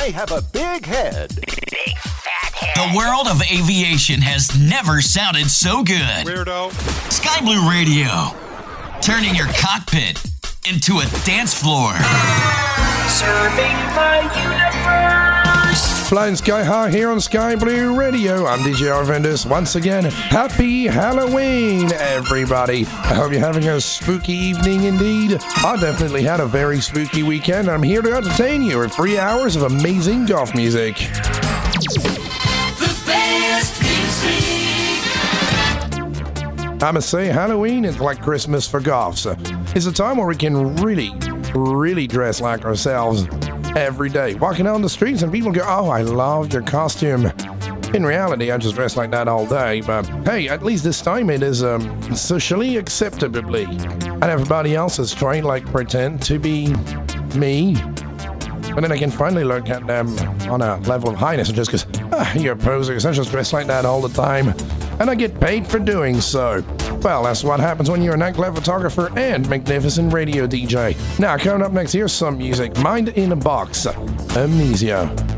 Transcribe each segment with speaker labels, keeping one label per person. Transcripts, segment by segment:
Speaker 1: I have a big head.
Speaker 2: Big fat head.
Speaker 3: The world of aviation has never sounded so good.
Speaker 4: Weirdo.
Speaker 3: Sky Blue Radio, turning your cockpit into a dance floor.
Speaker 2: Serving the universe.
Speaker 5: Flying sky high here on Sky Blue Radio. I'm DJ Arvandus once again. Happy Halloween, everybody. I hope you're having a spooky evening indeed. I definitely had a very spooky weekend. I'm here to entertain you with three hours of amazing goth music.
Speaker 6: The best music.
Speaker 5: I must say, Halloween is like Christmas for goths. It's a time where we can really, really dress like ourselves every day. Walking on the streets and people go, Oh, I love your costume. In reality, I just dress like that all day, but hey, at least this time it is um, socially acceptably. And everybody else is trying like pretend to be me. But then I can finally look at them on a level of highness and just goes, ah, you're posers, I just dress like that all the time. And I get paid for doing so. Well, that's what happens when you're a nightclub photographer and magnificent radio DJ. Now, coming up next, here's some music. Mind in a Box, Amnesia.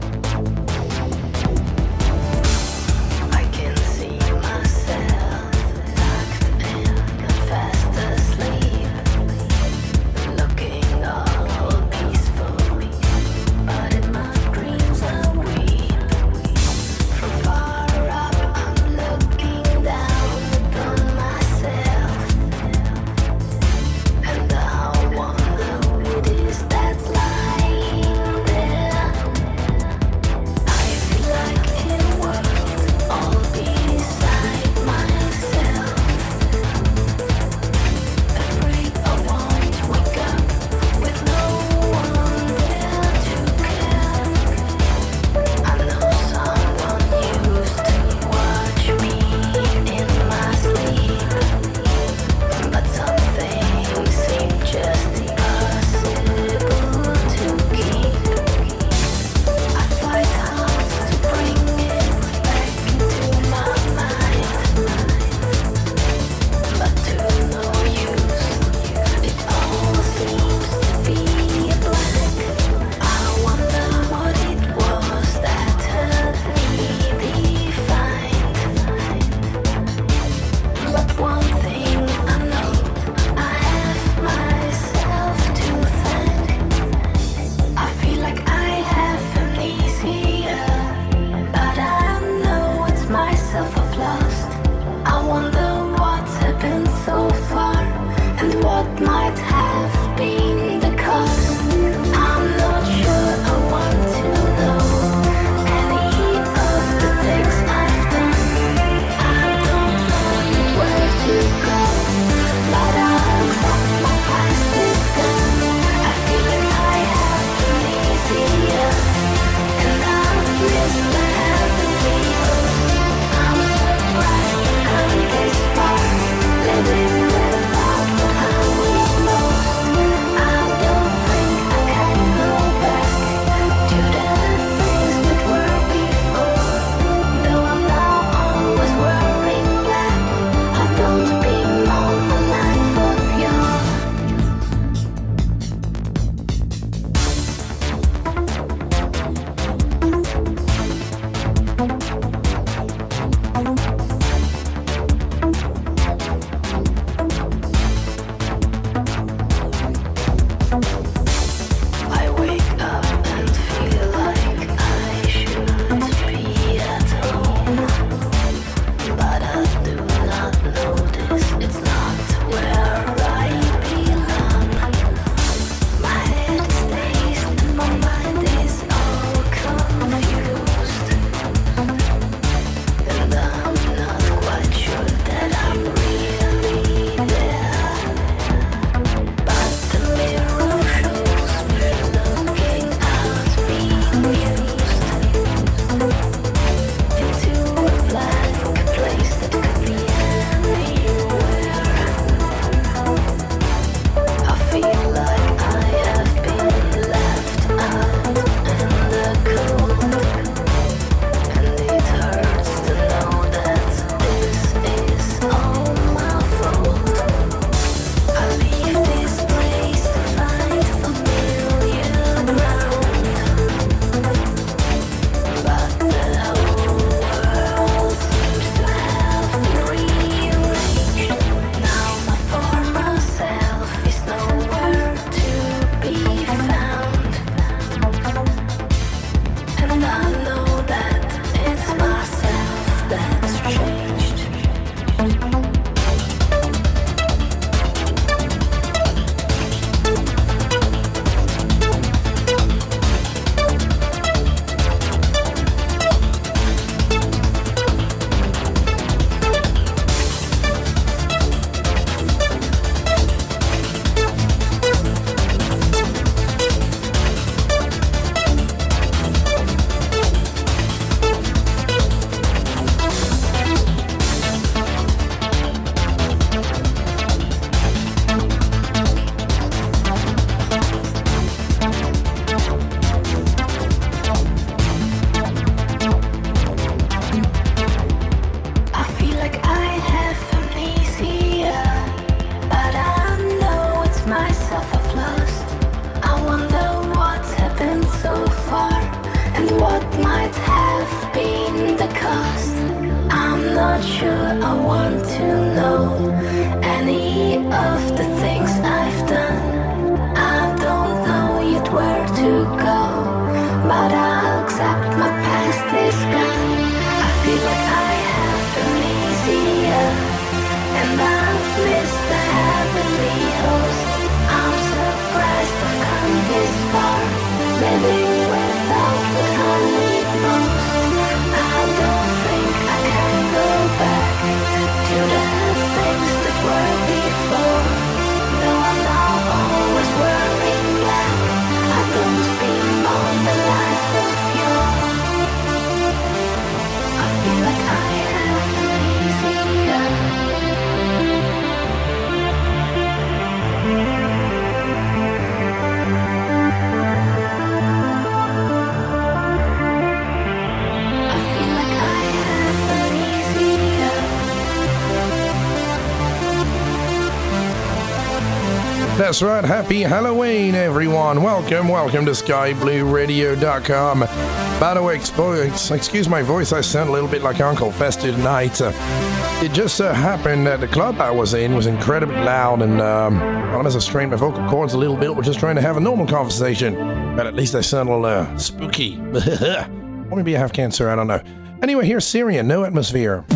Speaker 7: That's
Speaker 6: right. Happy Halloween, everyone. Welcome, welcome to skyblueradio.com. By the way, excuse my voice, I sound a little bit like Uncle Fester tonight. Uh, it just so happened that the club I was in was incredibly loud, and um, well, I strained my vocal cords a little bit, we're just trying to have a normal conversation. But at least I sound a little uh, spooky. or maybe I have cancer, I don't know. Anyway, here's Syria, no atmosphere.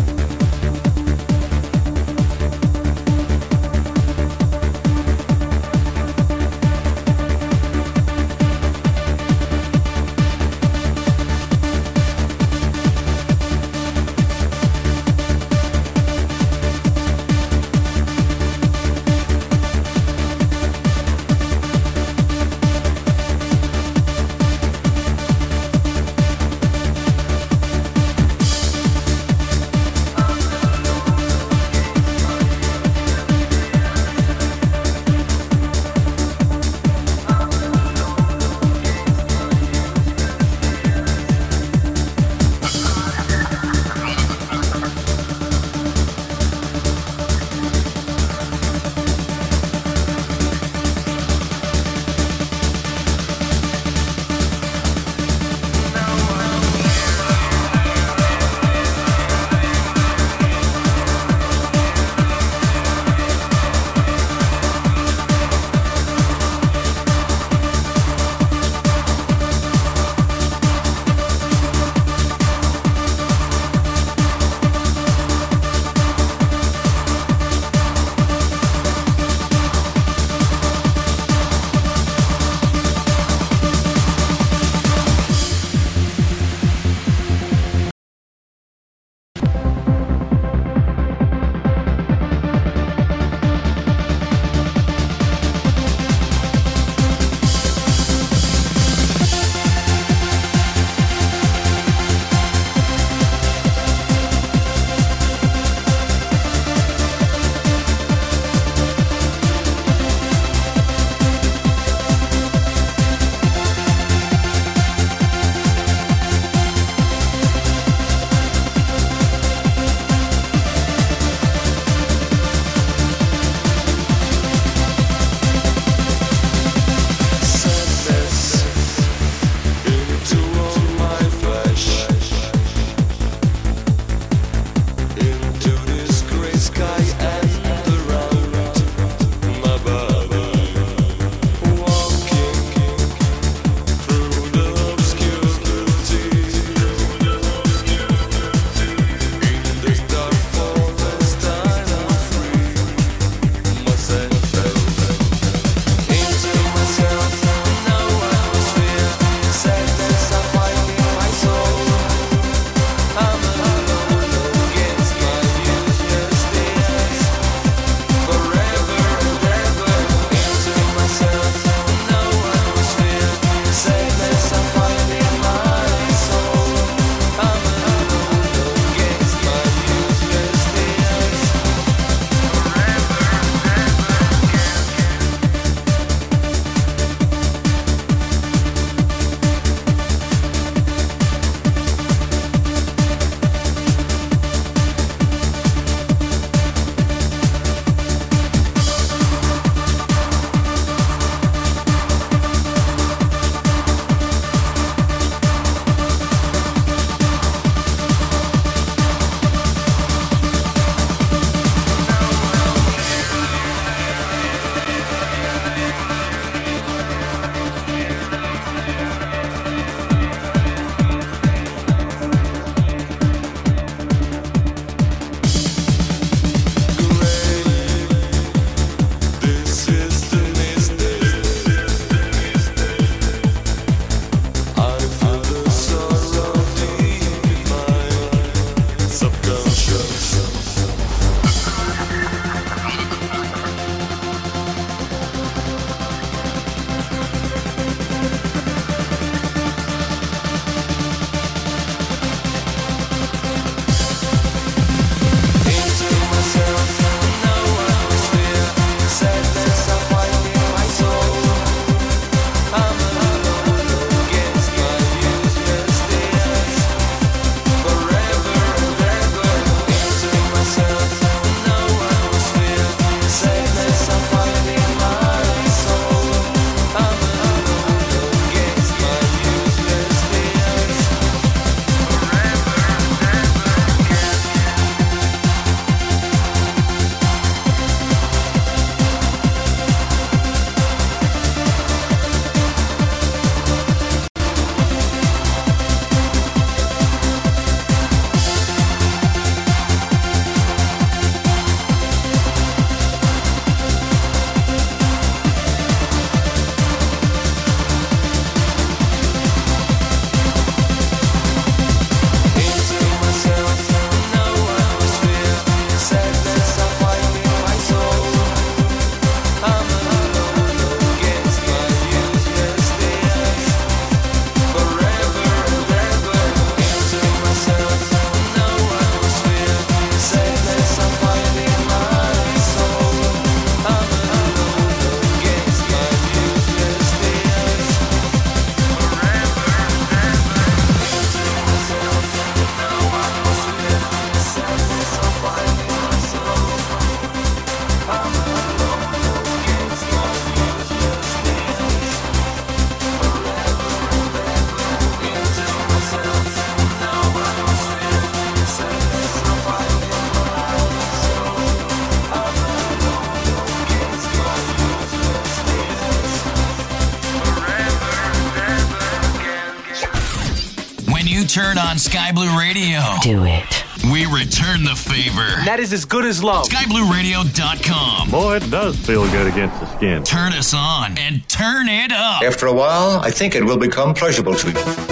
Speaker 3: Sky Blue Radio.
Speaker 8: Do it.
Speaker 3: We return the favor.
Speaker 9: That is as good as love.
Speaker 3: SkyBlueRadio.com.
Speaker 4: Boy, it does feel good against the skin.
Speaker 3: Turn us on and turn it up.
Speaker 10: After a while, I think it will become pleasurable to you.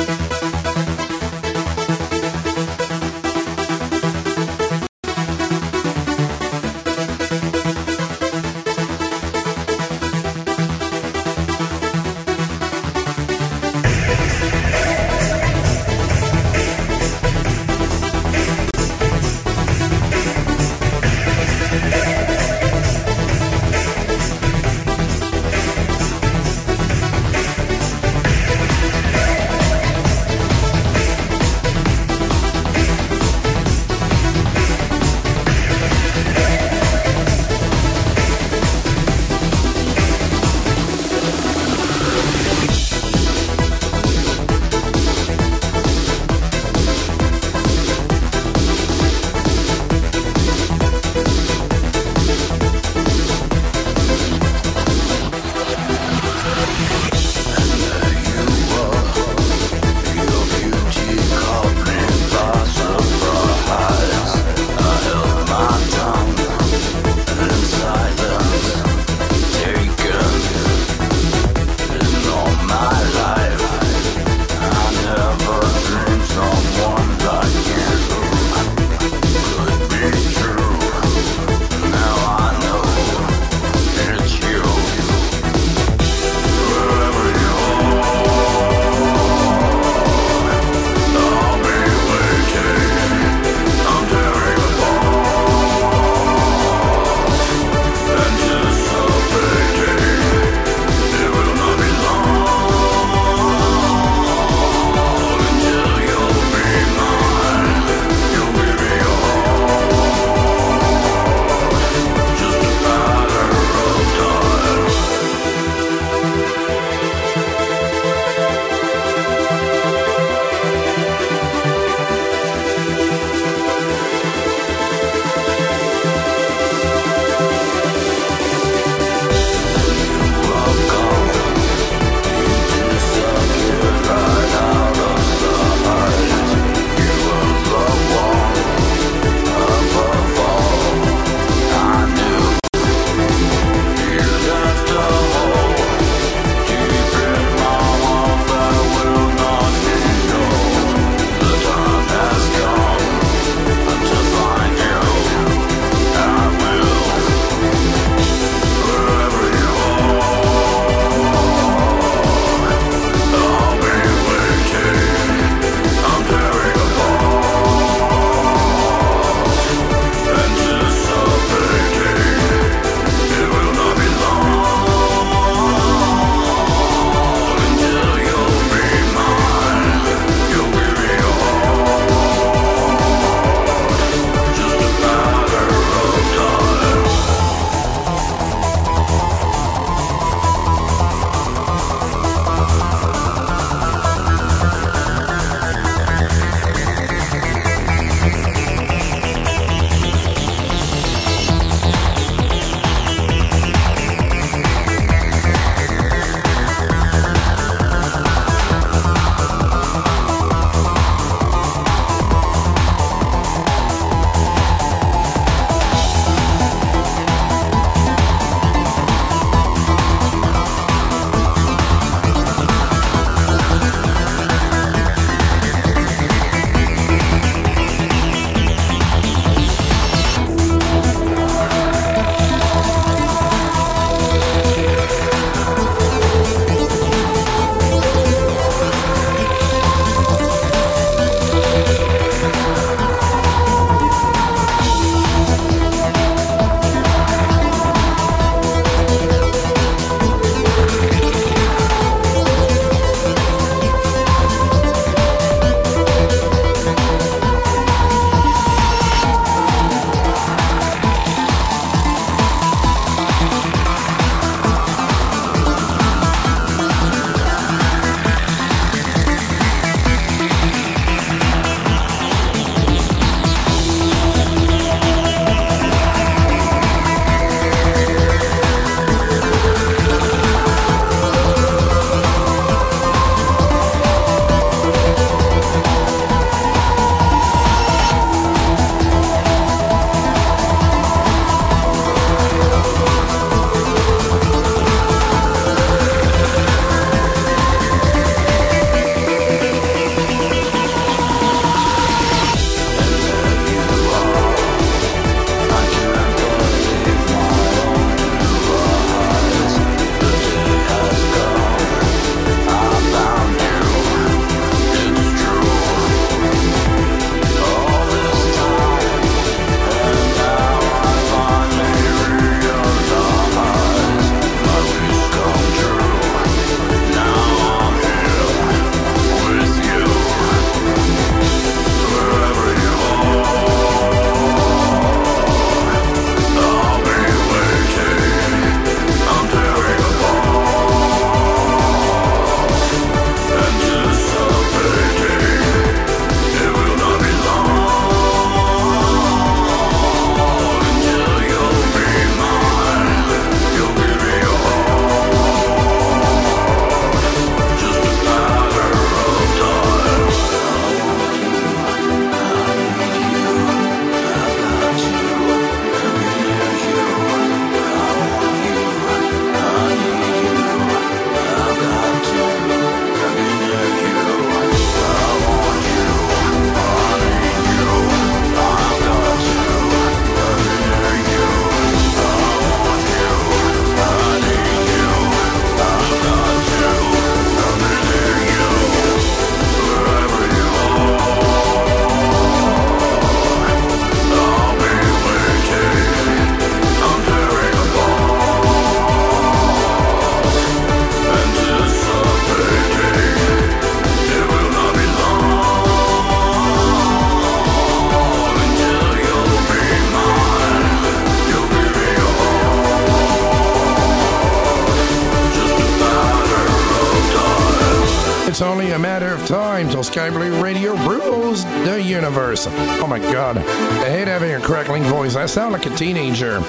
Speaker 6: Time till Sky Blue Radio rules the universe. Oh my god. I hate having a crackling voice. I sound like a teenager.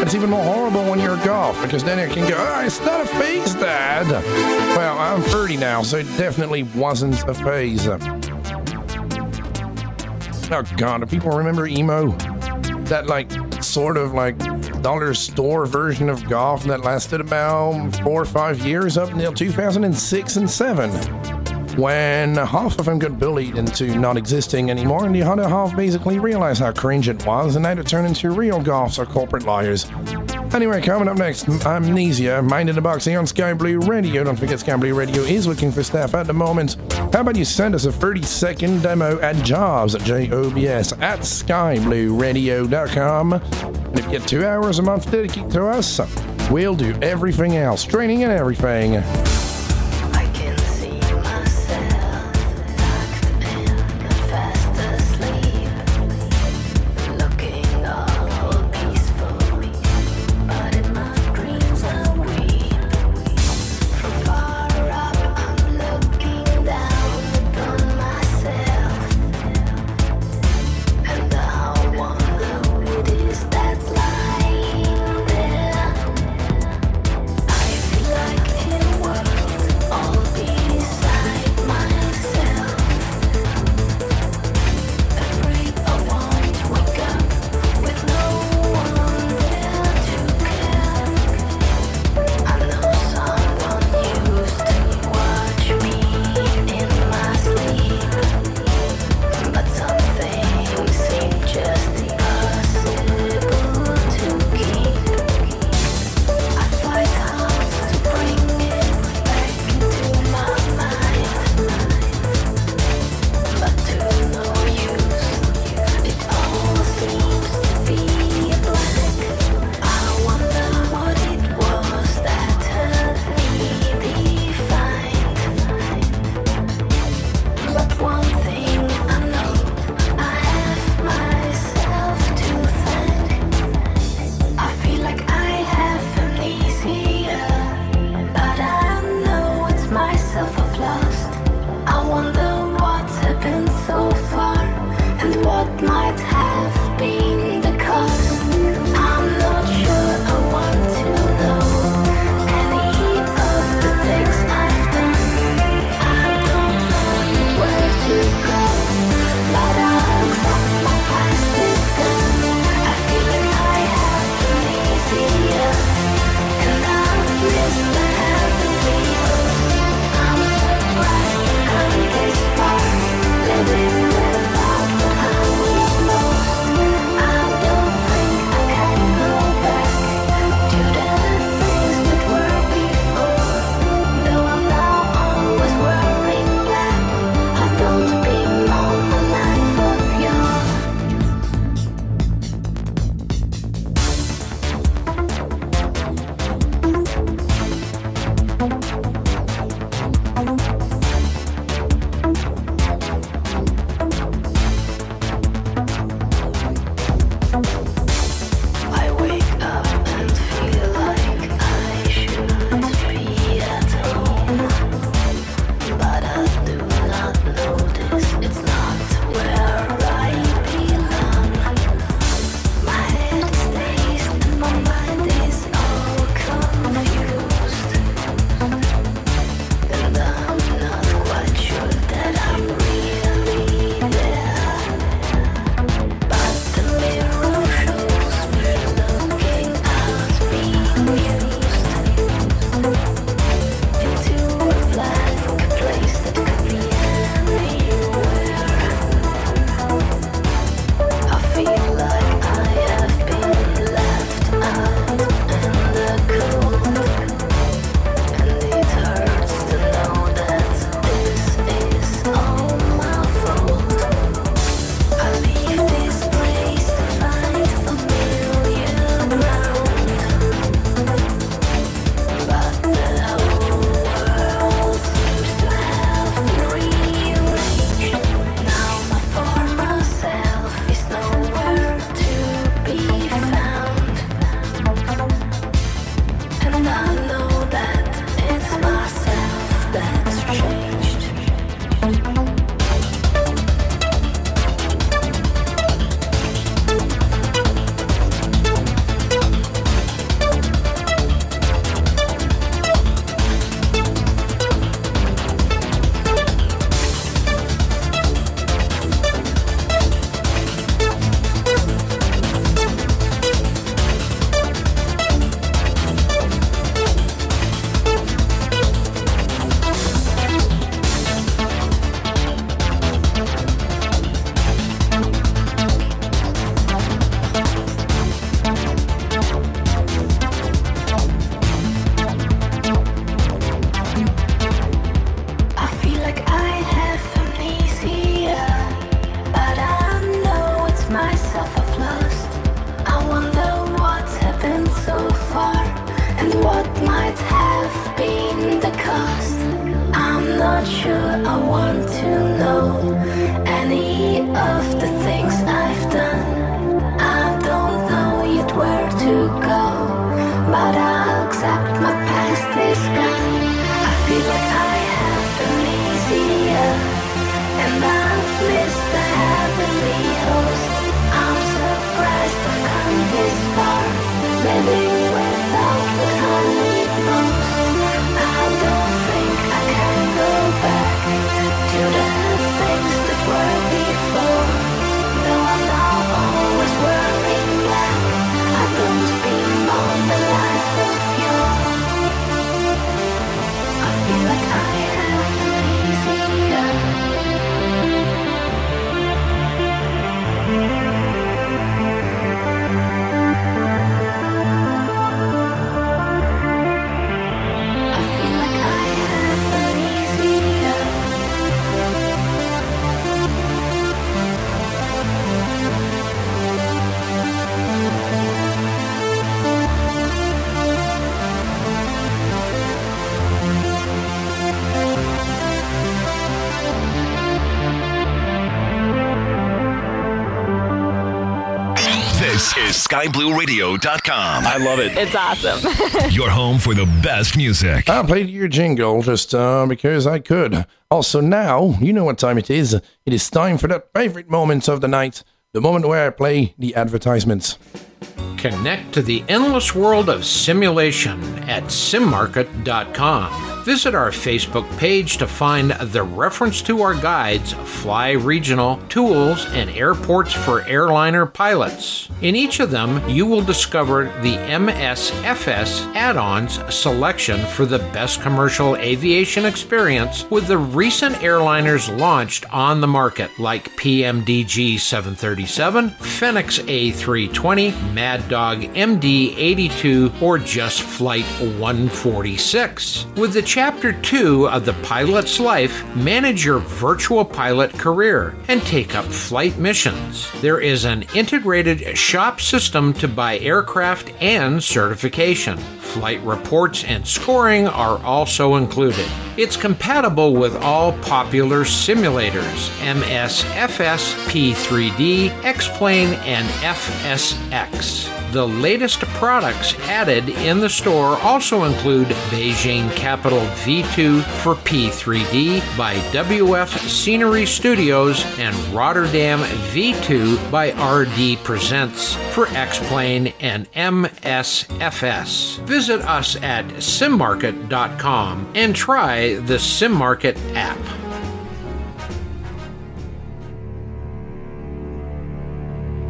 Speaker 6: It's even more horrible when you're goth because then it can go, oh, it's not a phase, Dad. Well, I'm 30 now, so it definitely wasn't a phase. Oh god, do people remember emo? That like sort of like dollar store version of goth that lasted about four or five years up until 2006 and 7 when half of them got bullied into not existing anymore and the other half basically realized how cringe it was and had to turn into real goths or corporate lawyers. Anyway, coming up next, Amnesia, Mind in the Box here on Sky Blue Radio. Don't forget, Sky Blue Radio is looking for staff at the moment. How about you send us a 30 second demo at jobs at J-O-B-S at skyblueradio.com. And if you get two hours a month dedicated to us, we'll do everything else, training and everything.
Speaker 7: This
Speaker 8: SkyBlueRadio.com.
Speaker 4: I love it.
Speaker 9: It's awesome.
Speaker 8: Your home for the best music.
Speaker 6: I played your jingle just uh, because I could. Also, now you know what time it is. It is time for that favorite moment of the night, the moment where I play the advertisements.
Speaker 11: Connect to the endless world of simulation at simmarket.com. Visit our Facebook page to find the reference to our guides, Fly Regional, Tools, and Airports for Airliner Pilots. In each of them, you will discover the MSFS add ons selection for the best commercial aviation experience with the recent airliners launched on the market, like PMDG 737, Fenix A320, Mad Dog MD 82, or just Flight 146. With the Chapter 2 of the pilot's life, manage your virtual pilot career and take up flight missions. There is an integrated shop system to buy aircraft and certification. Flight reports and scoring are also included. It's compatible with all popular simulators MSFS, P3D, X-Plane, and FSX. The latest products added in the store also include Beijing Capital V2 for P3D by WF Scenery Studios and Rotterdam V2 by RD Presents for X-Plane and MSFS. Visit us at simmarket.com and try the SimMarket app.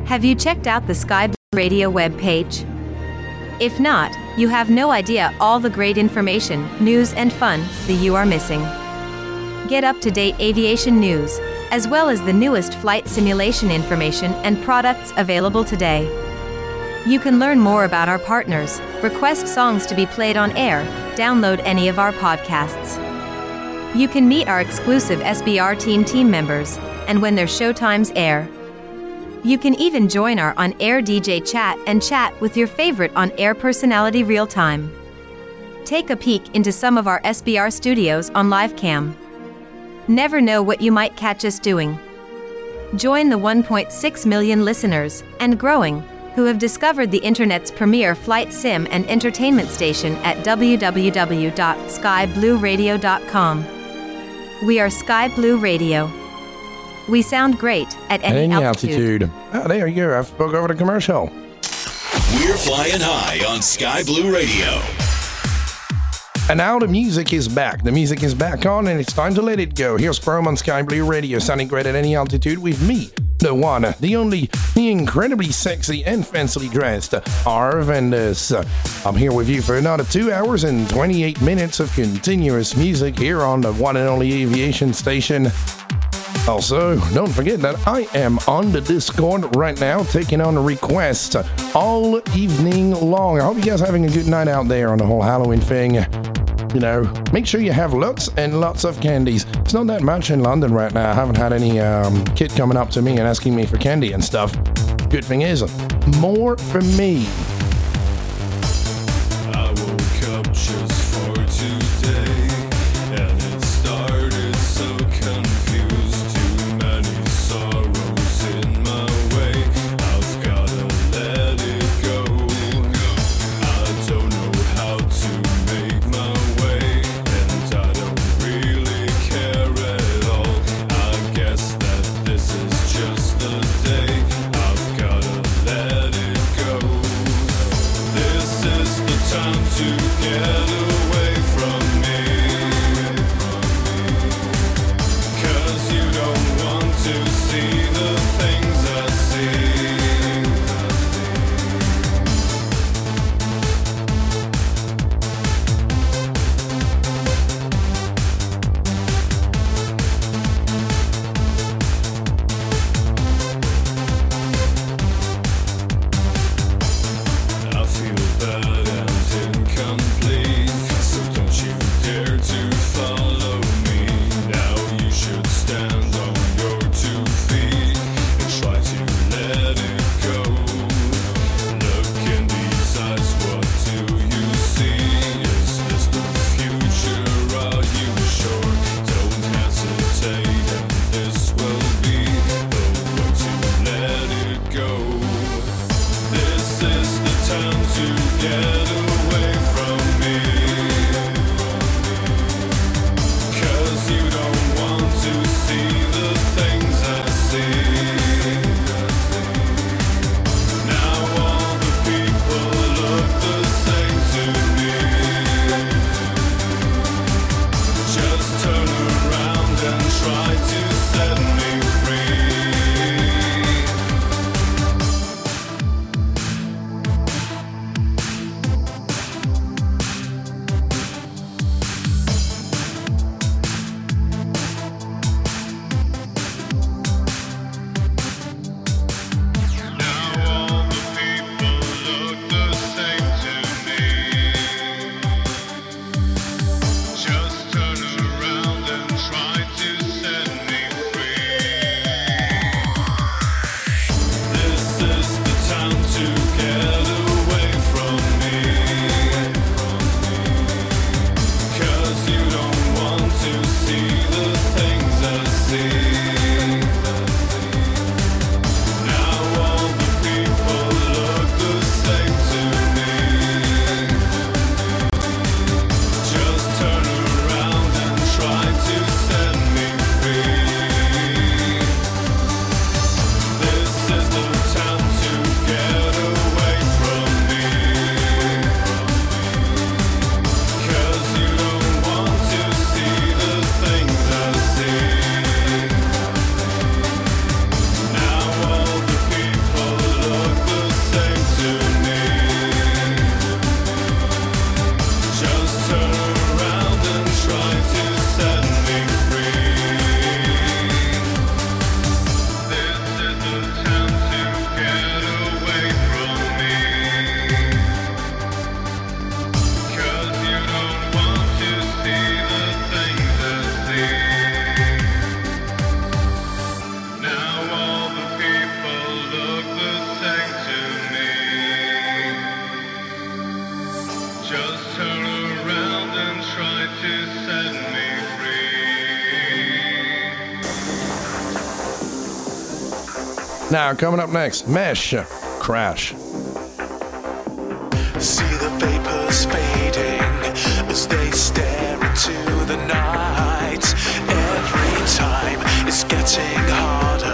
Speaker 12: Have you checked out the Sky Radio webpage? If not, you have no idea all the great information, news, and fun that you are missing. Get up to date aviation news, as well as the newest flight simulation information and products available today. You can learn more about our partners, request songs to be played on air, download any of our podcasts. You can meet our exclusive SBR team team members, and when their showtimes air, you can even join our on air DJ chat and chat with your favorite on air personality real time. Take a peek into some of our SBR studios on LiveCam. Never know what you might catch us doing. Join the 1.6 million listeners, and growing, who have discovered the internet's premier flight sim and entertainment station at www.skyblueradio.com. We are Sky Blue Radio. We sound great at any,
Speaker 6: Any
Speaker 12: altitude.
Speaker 6: altitude. Ah, there you go. I spoke over the commercial.
Speaker 8: We're flying high on Sky Blue Radio.
Speaker 6: And now the music is back. The music is back on, and it's time to let it go. Here's Chrome on Sky Blue Radio, sounding great at any altitude with me, the one, the only, the incredibly sexy and fancily dressed Arvandus. I'm here with you for another two hours and 28 minutes of continuous music here on the one and only aviation station. Also, don't forget that I am on the Discord right now, taking on requests all evening long. I hope you guys are having a good night out there on the whole Halloween thing. You know, make sure you have lots and lots of candies. It's not that much in London right now. I haven't had any um, kid coming up to me and asking me for candy and stuff. Good thing is, more for me. Coming up next, Mesh Crash.
Speaker 9: See the vapors fading as they stare into the night. Every time it's getting harder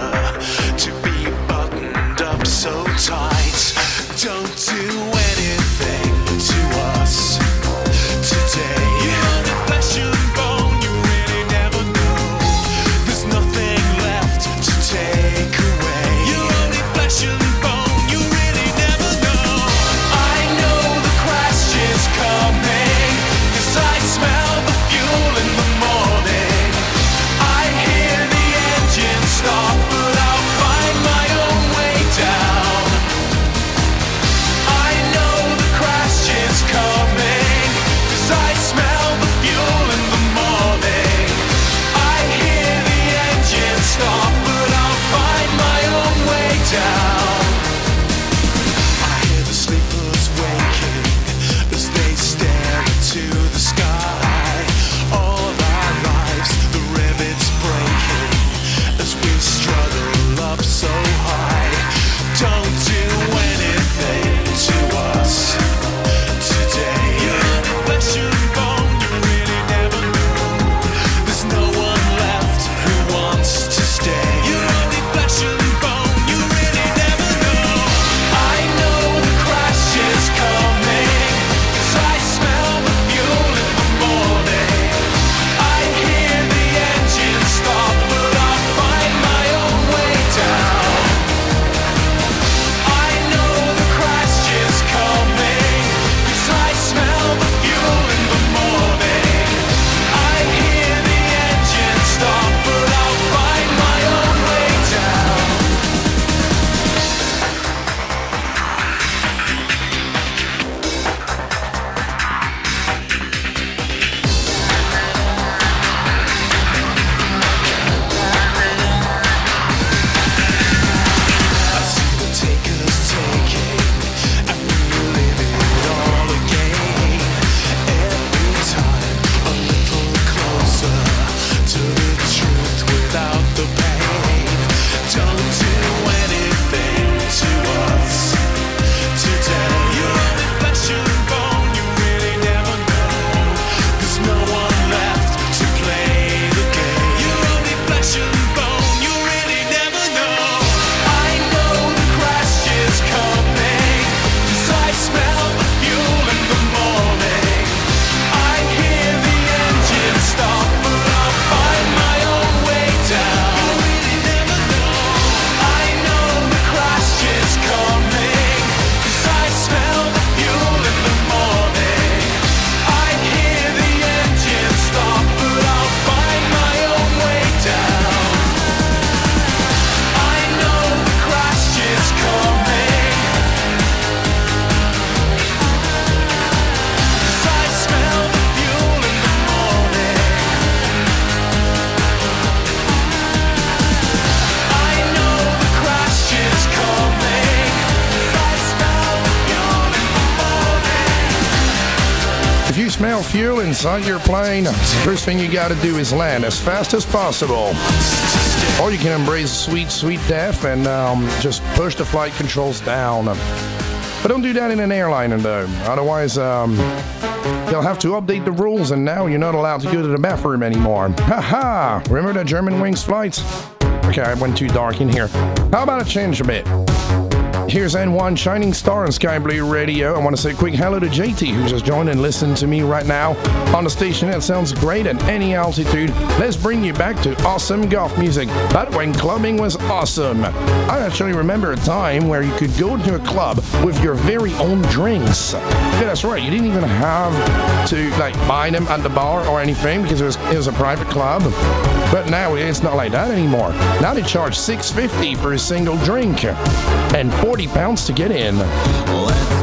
Speaker 6: fuel inside your plane, first thing you gotta do is land as fast as possible. Or you can embrace sweet, sweet death and um, just push the flight controls down. But don't do that in an airliner though. Otherwise, um, they'll have to update the rules and now you're not allowed to go to the bathroom anymore. Haha! Remember the Germanwings flights? Okay, I went too dark in here. How about a change a bit? Here's N1 Shining Star on Sky Blue Radio. I want to say a quick hello to JT, who just joined and listened to me right now on the station that sounds great at any altitude. Let's bring you back to awesome goth music, but when clubbing was awesome. I actually remember a time where you could go to a club with your very own drinks. Yeah, that's right. You didn't even have to like buy them at the bar or anything because it was it was a private club. But now it's not like that anymore. Now they charge 6.50 for a single drink and 40 pounds to get in.
Speaker 13: Let's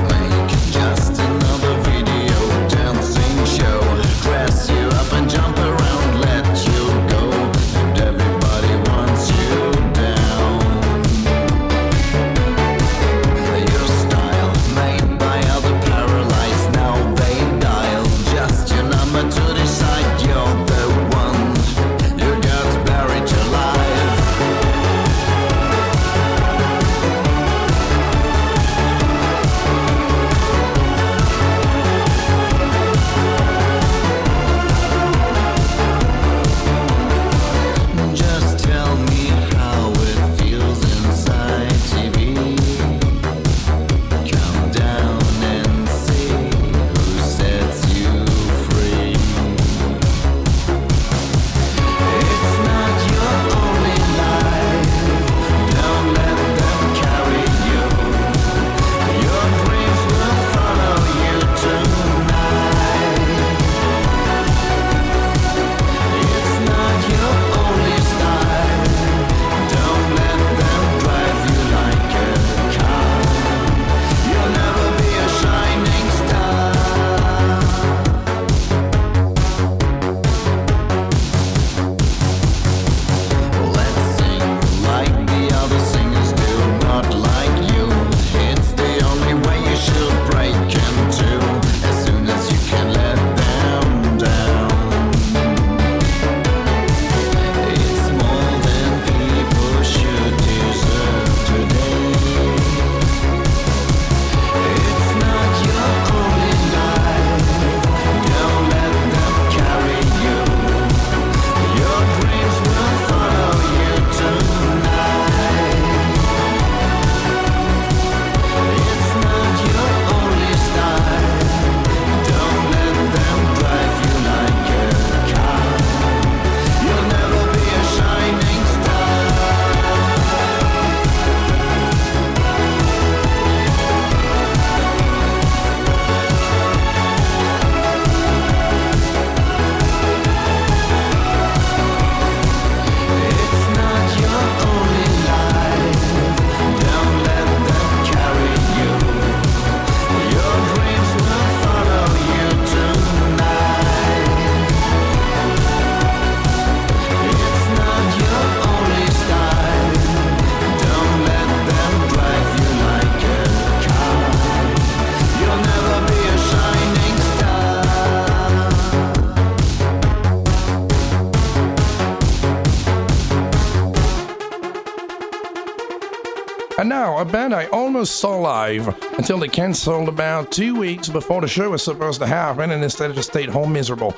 Speaker 14: a band I almost saw live until they cancelled about two weeks before the show was supposed to happen and instead just stayed home miserable.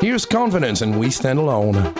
Speaker 14: Here's Covenant and We Stand Alone.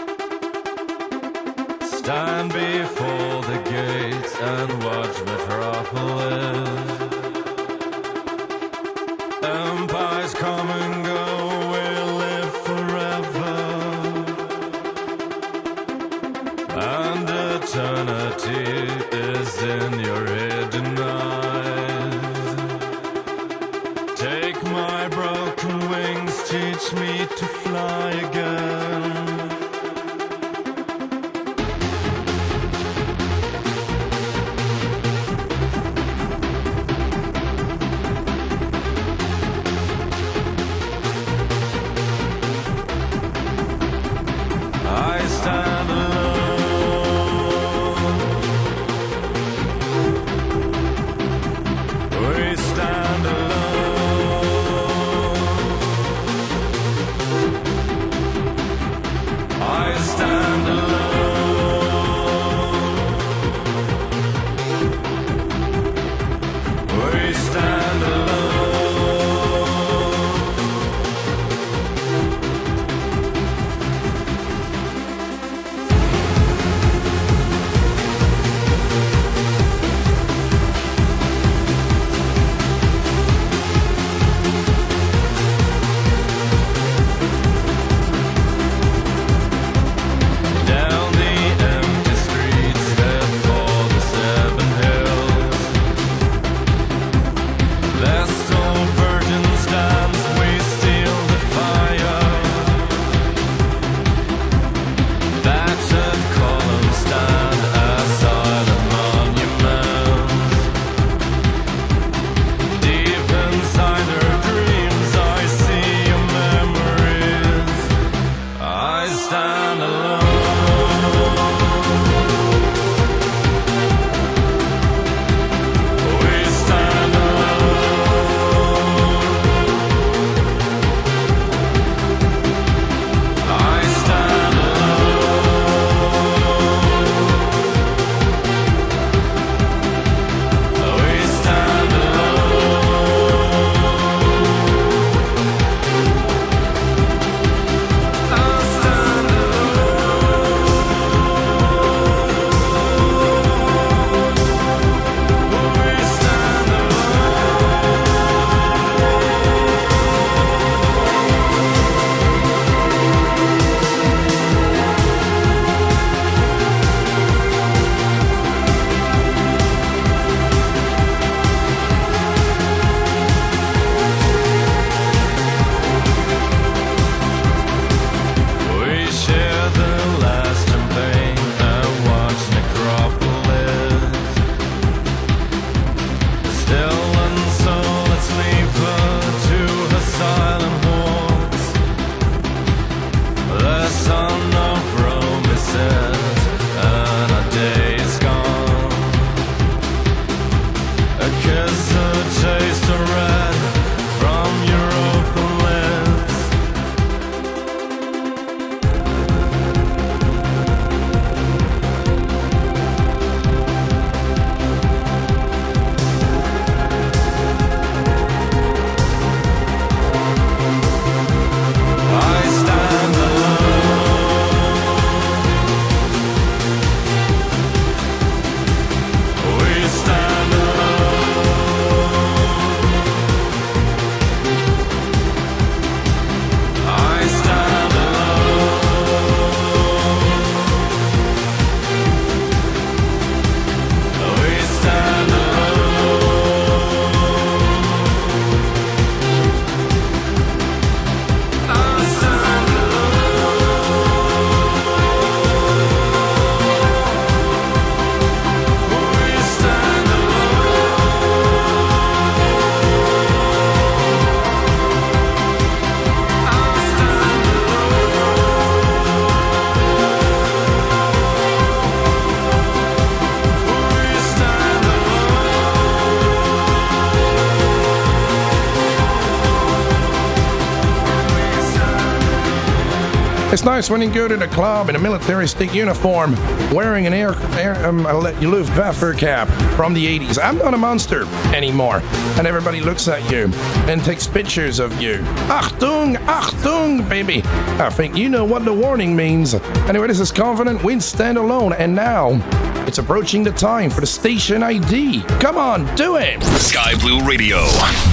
Speaker 6: It's nice when you go to the club in a militaristic uniform, wearing an air, air um, a Luftwaffe cap from the 80s. I'm not a monster anymore, and everybody looks at you and takes pictures of you. Achtung, Achtung, baby. I think you know what the warning means. Anyway, this is Covenant We Stand Alone, and now it's approaching the time for the station ID. Come on, do it.
Speaker 15: Sky Blue Radio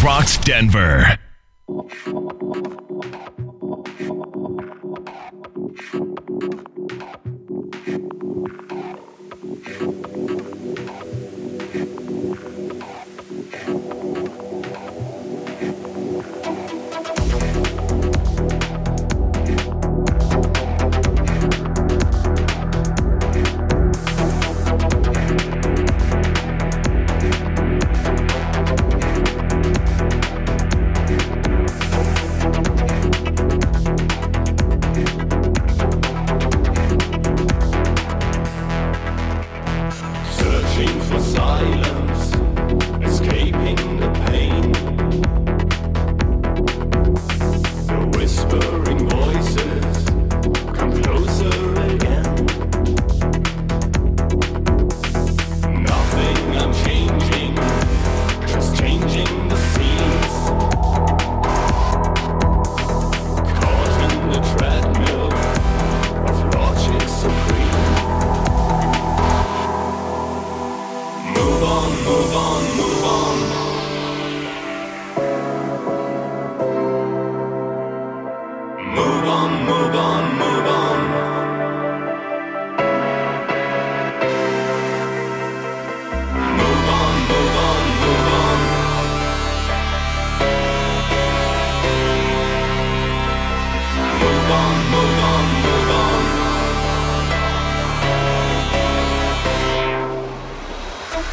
Speaker 15: rocks Denver.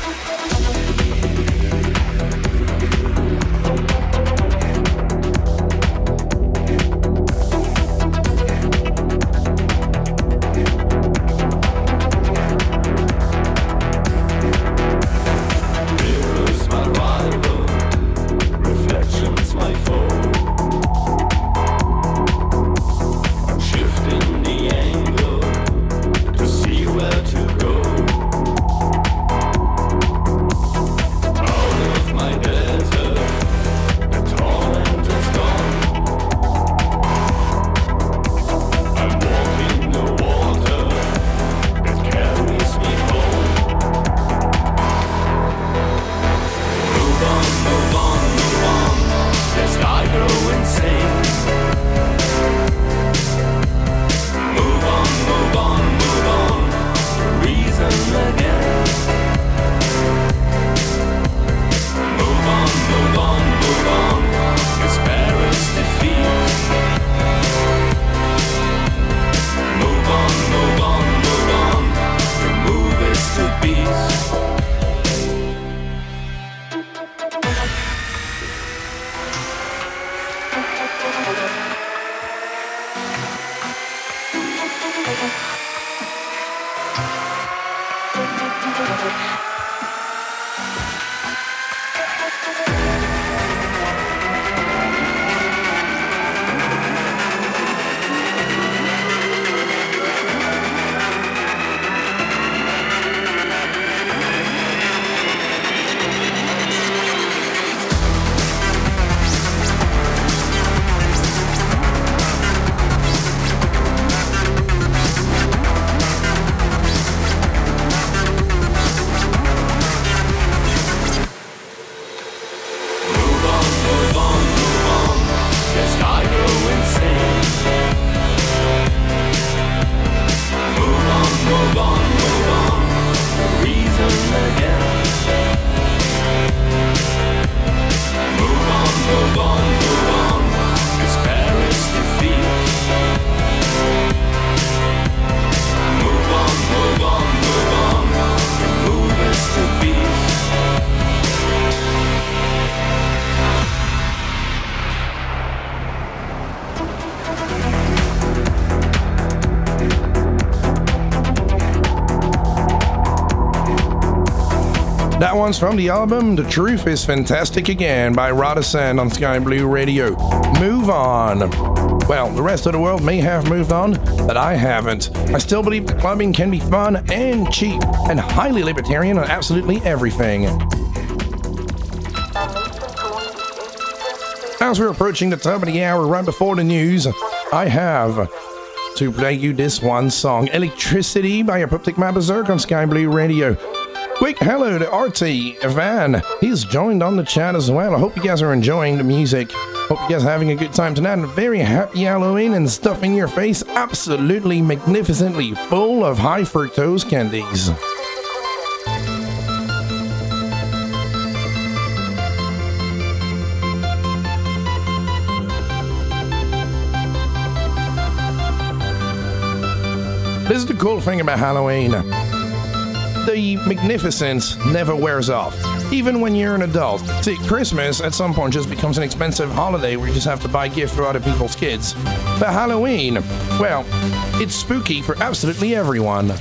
Speaker 8: Mirrors
Speaker 6: one's from the album The Truth is Fantastic Again by Rodison on Sky Blue Radio. Move on. Well, the rest of the world may have moved on, but I haven't. I still believe that clubbing can be fun and cheap and highly libertarian on absolutely everything. As we're approaching the top of the hour right before the news, I have to play you this one song Electricity by Apoptygma Berzerk on Sky Blue Radio. Quick hello to RT Van. He's joined on the chat as well. I hope you guys are enjoying the music. Hope you guys are having a good time tonight. And a very happy Halloween and stuffing your face absolutely magnificently full of high fructose candies. This is the cool thing about Halloween. The magnificence never wears off, even when you're an adult. See, Christmas at some point just becomes an expensive holiday where you just have to buy gifts for other people's kids. But Halloween, well, it's spooky for absolutely everyone.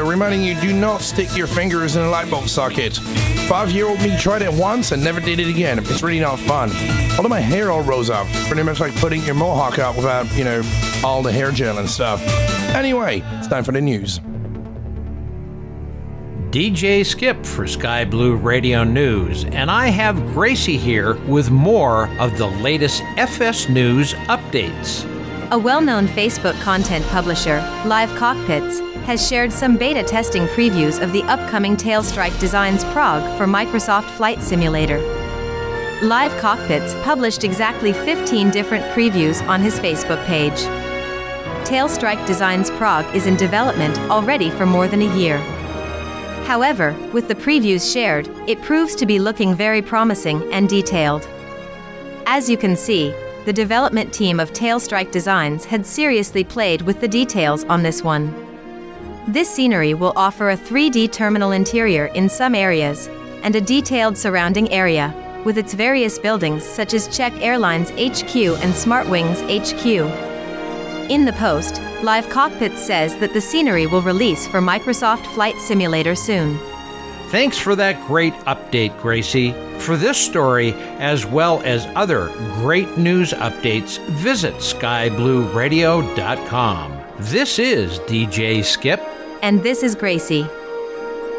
Speaker 6: Blue reminding you do not stick your fingers in a light bulb socket. Five year old me tried it once and never did it again. It's really not fun. All of my hair all rose up. Pretty much like putting your mohawk up without, you know, all the hair gel and stuff. Anyway, it's time for the news.
Speaker 11: DJ Skip for Sky Blue Radio News, and I have Gracie here with more of the latest FS News updates.
Speaker 12: A well known Facebook content publisher, Live Cockpits, has shared some beta testing previews of the upcoming Tailstrike Designs Prague for Microsoft Flight Simulator. Live Cockpits published exactly 15 different previews on his Facebook page. Tailstrike Designs Prague is in development already for more than a year. However, with the previews shared, it proves to be looking very promising and detailed. As you can see, the development team of Tailstrike Designs had seriously played with the details on this one. This scenery will offer a 3D terminal interior in some areas, and a detailed surrounding area, with its various buildings such as Czech Airlines HQ and Smartwings HQ. In the post, Live Cockpit says that the scenery will release for Microsoft Flight Simulator soon.
Speaker 11: Thanks for that great update, Gracie. For this story, as well as other great news updates, visit skyblueradio.com. This is DJ Skip.
Speaker 12: And this is Gracie.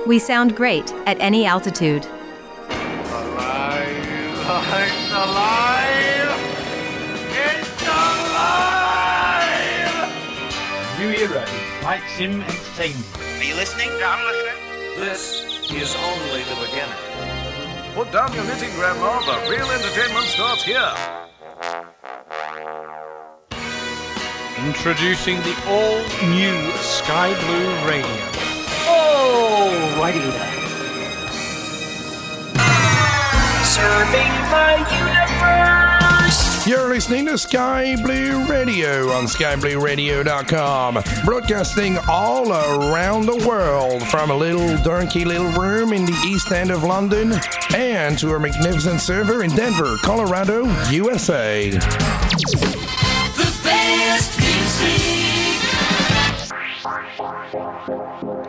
Speaker 12: We sound great at any altitude.
Speaker 16: It's alive! It's alive!
Speaker 2: New era in flight sim entertainment.
Speaker 17: Are you listening? Yeah, I'm listening.
Speaker 18: This is only the beginning.
Speaker 19: Put down your knitting, Grandma. The real entertainment starts here.
Speaker 20: Introducing the all-new Sky Blue Radio.
Speaker 2: Alrighty then.
Speaker 21: Serving the universe.
Speaker 6: You're listening to Sky Blue Radio on skyblueradio.com, broadcasting all around the world from a little dorky little room in the east end of London and to our magnificent server in Denver, Colorado, USA.
Speaker 21: The best music.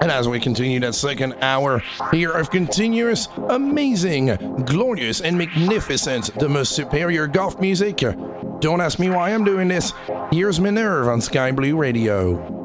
Speaker 6: And as we continue that second hour here of continuous, amazing, glorious, and magnificent, the most superior goth music, don't ask me why I'm doing this. Here's Minerve on Sky Blue Radio.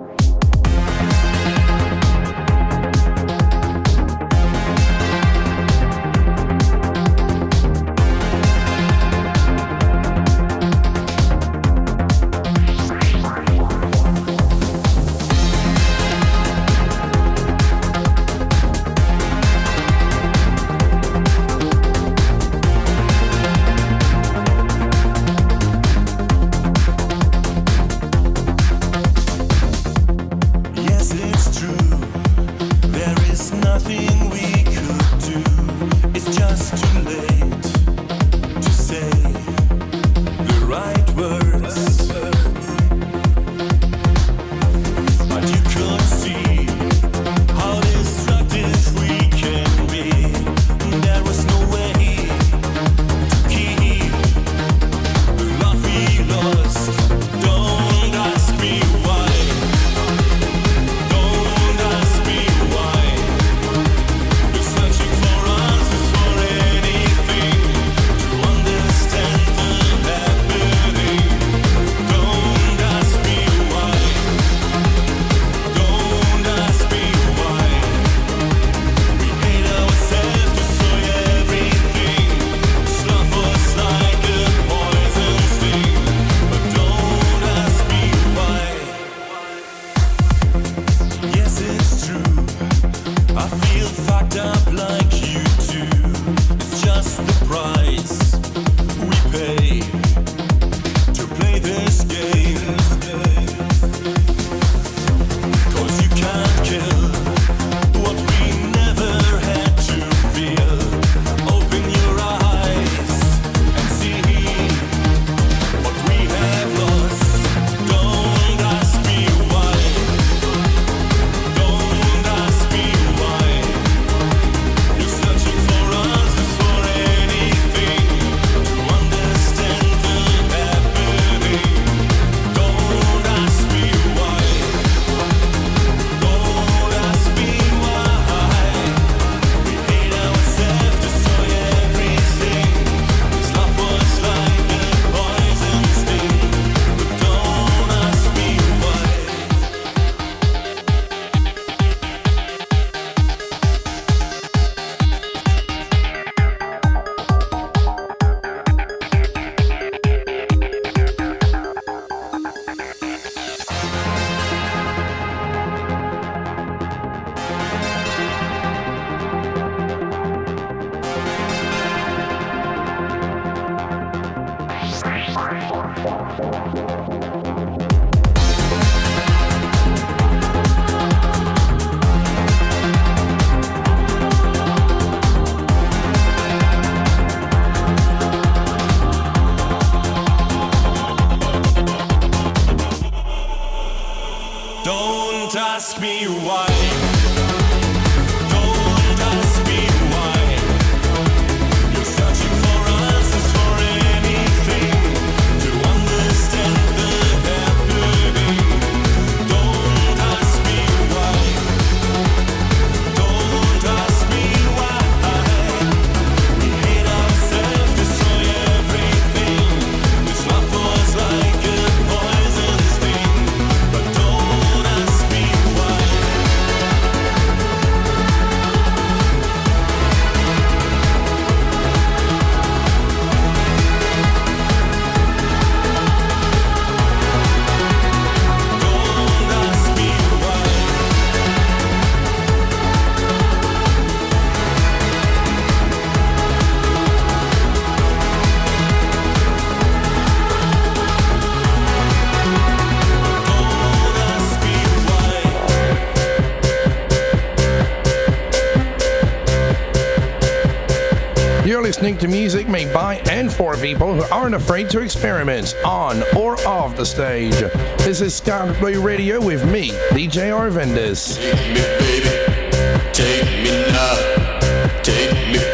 Speaker 6: listening to music made by and for people who aren't afraid to experiment on or off the stage. This is Sky Blue Radio with me, DJ Arvandus.
Speaker 22: Take me, baby. Take me now. Take me.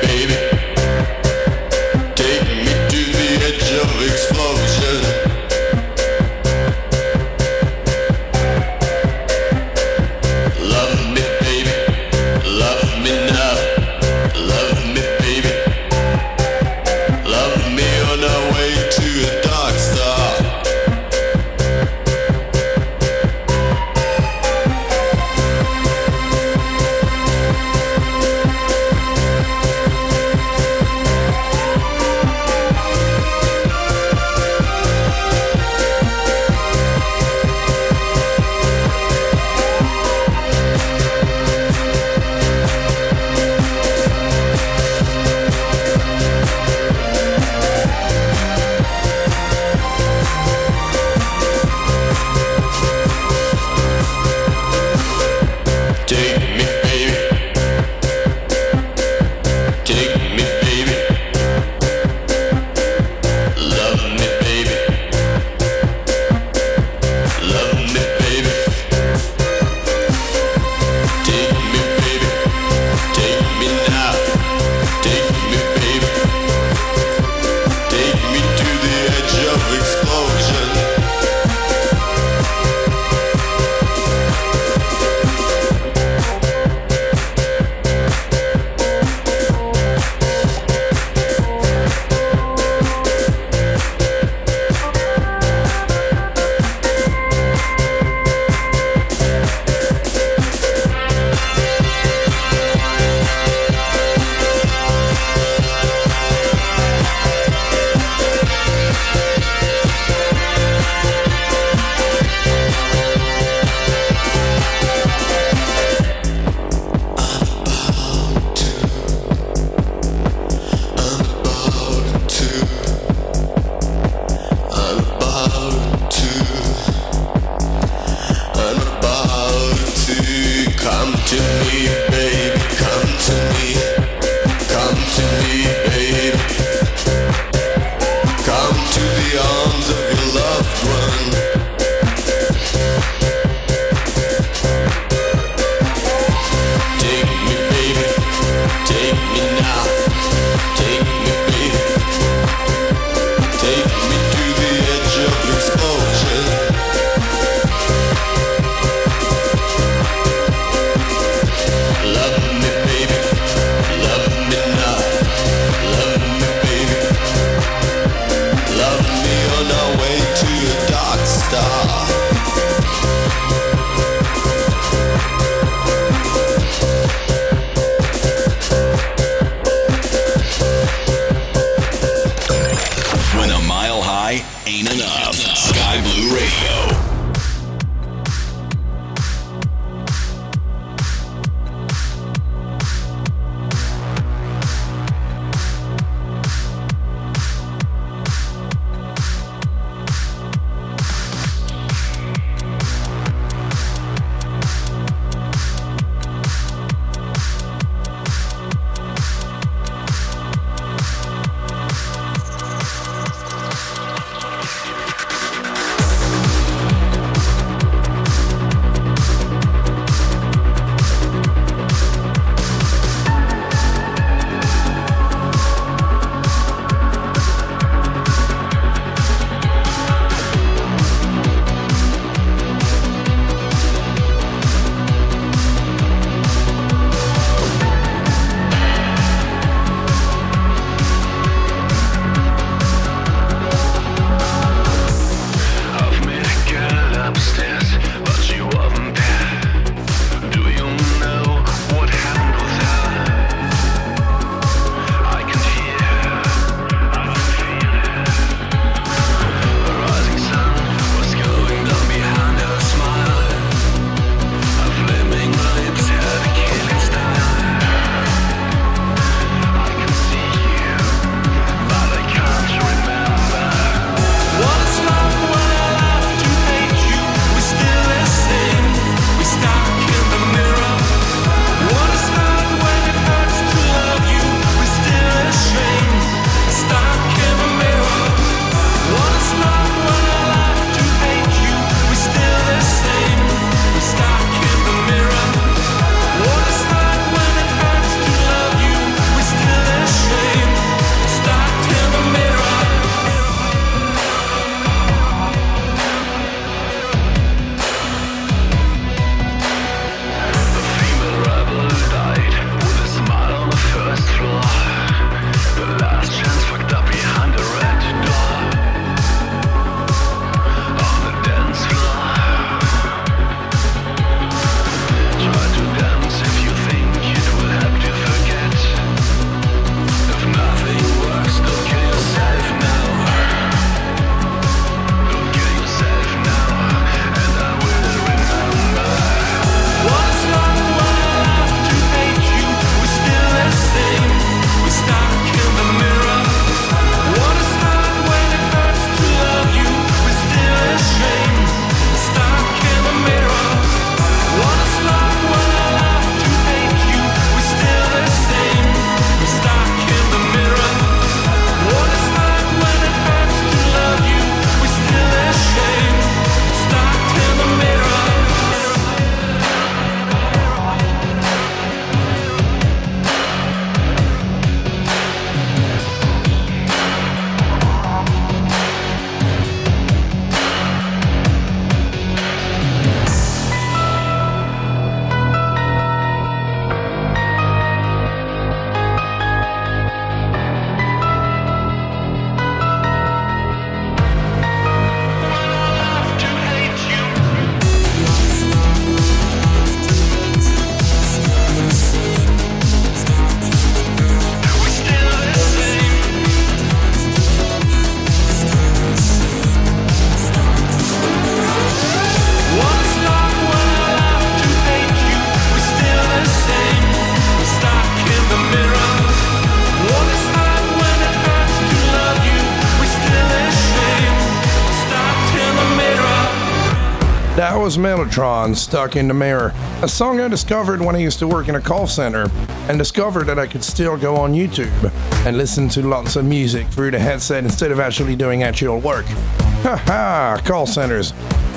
Speaker 6: Was Mellotron, Stuck in the Mirror, a song I discovered when I used to work in a call center and discovered that I could still go on YouTube and listen to lots of music through the headset instead of actually doing actual work. Ha ha! Call centers.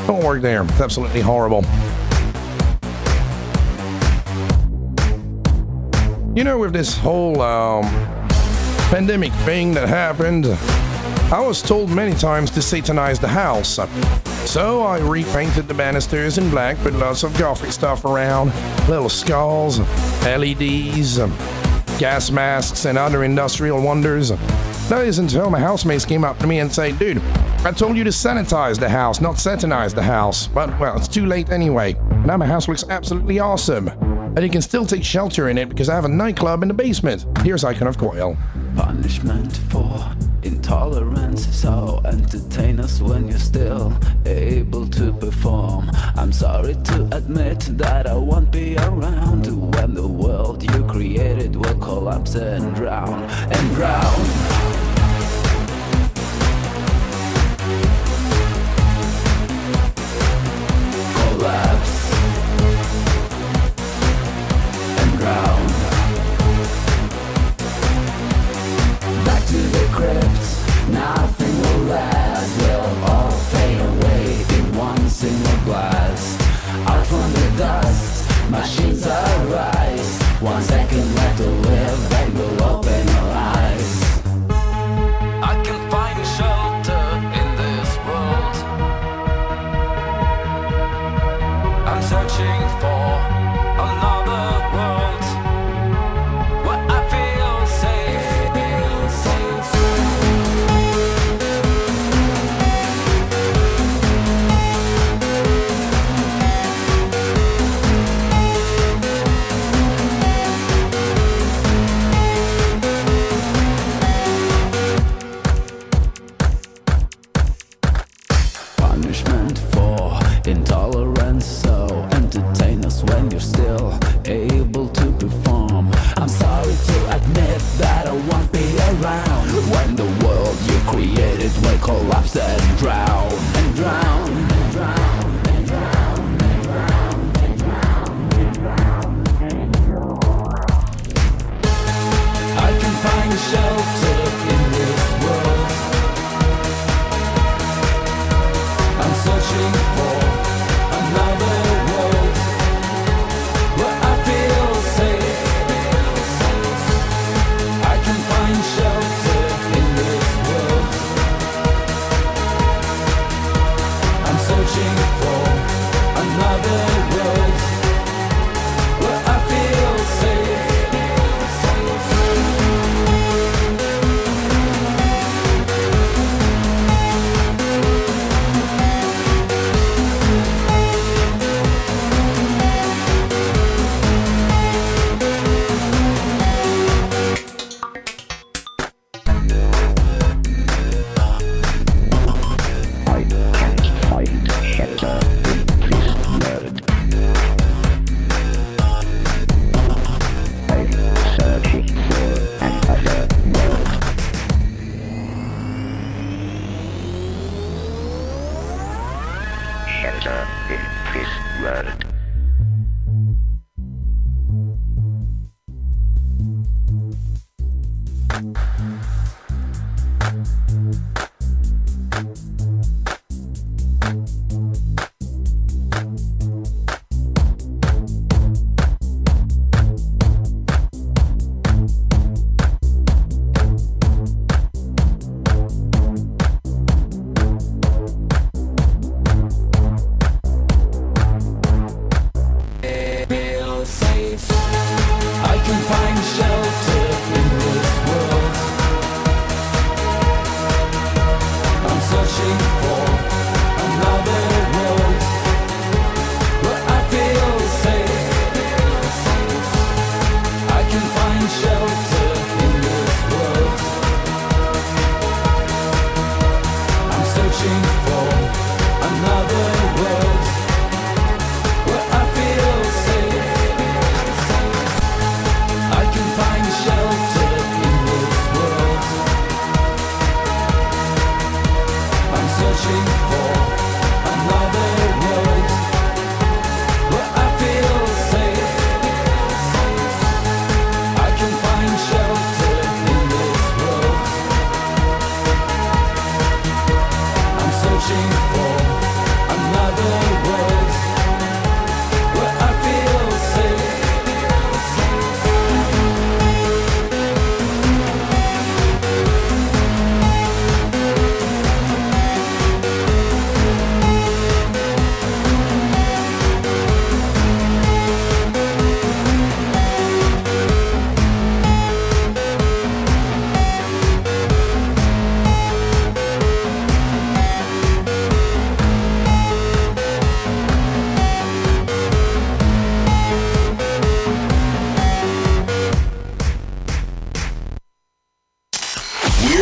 Speaker 6: Don't work there. It's absolutely horrible. You know, with this whole um, pandemic thing that happened, I was told many times to satanize the house. So I repainted the banisters in black, put lots of gothic stuff around, little skulls, LEDs, um, gas masks, and other industrial wonders. That is until my housemates came up to me and said, Dude, I told you to sanitize the house, not satanize the house. But, well, it's too late anyway. Now my house looks absolutely awesome. And you can still take shelter in it because I have a nightclub in the basement. Here's Icon of Coil.
Speaker 23: Punishment for intolerance. So entertain us when you're still able to perform. I'm sorry to admit that I won't be around when the world you created will collapse and drown and drown. Collapse nothing will last. We'll all fade away in one single blast. Out from the dust, machines arise. One second left to live, then we'll open collapse and drown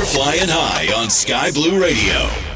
Speaker 8: Flying high on Sky Blue Radio.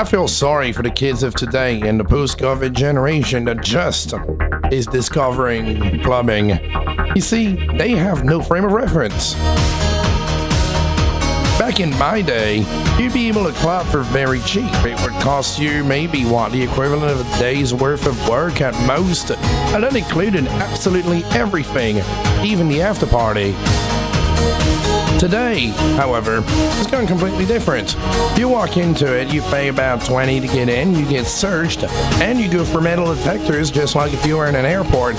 Speaker 9: I
Speaker 6: feel sorry for the kids of today and the post COVID generation that just is discovering clubbing. You see, they have no frame of reference. Back in my day, you'd be able to club for very cheap. It would cost you maybe what the equivalent of a day's worth of work at most, and that included absolutely everything, even the after party. Today, however, it's gone completely different. You walk into it, you pay about 20 to get in, you get searched, and you go for metal detectors just like if you were in an airport.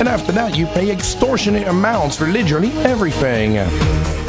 Speaker 6: And after that, you pay extortionate amounts for literally everything.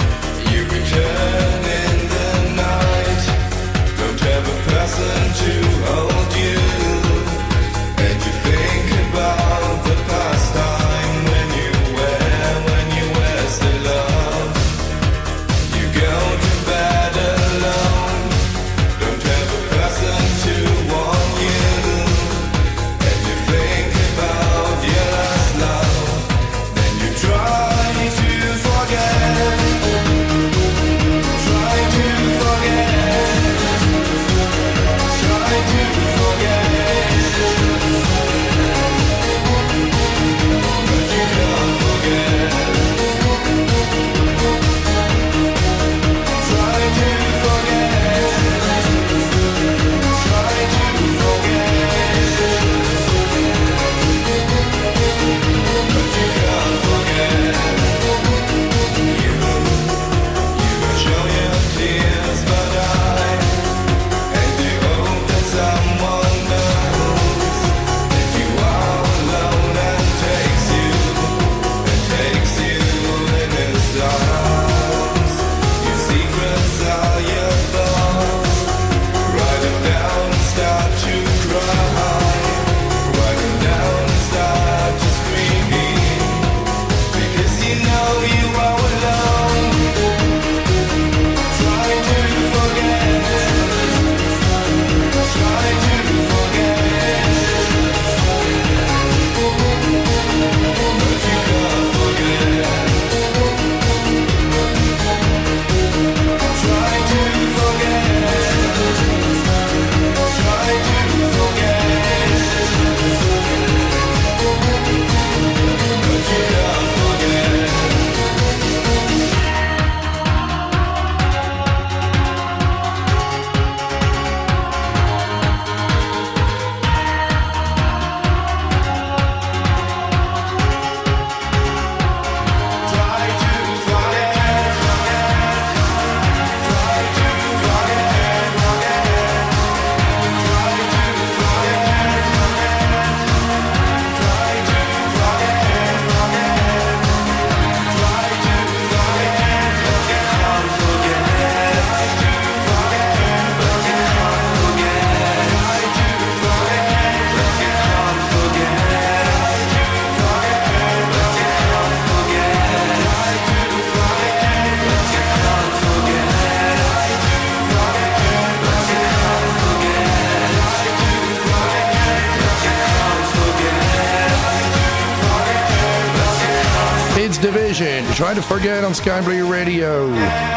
Speaker 9: Try to forget
Speaker 6: on Sky Blue Radio.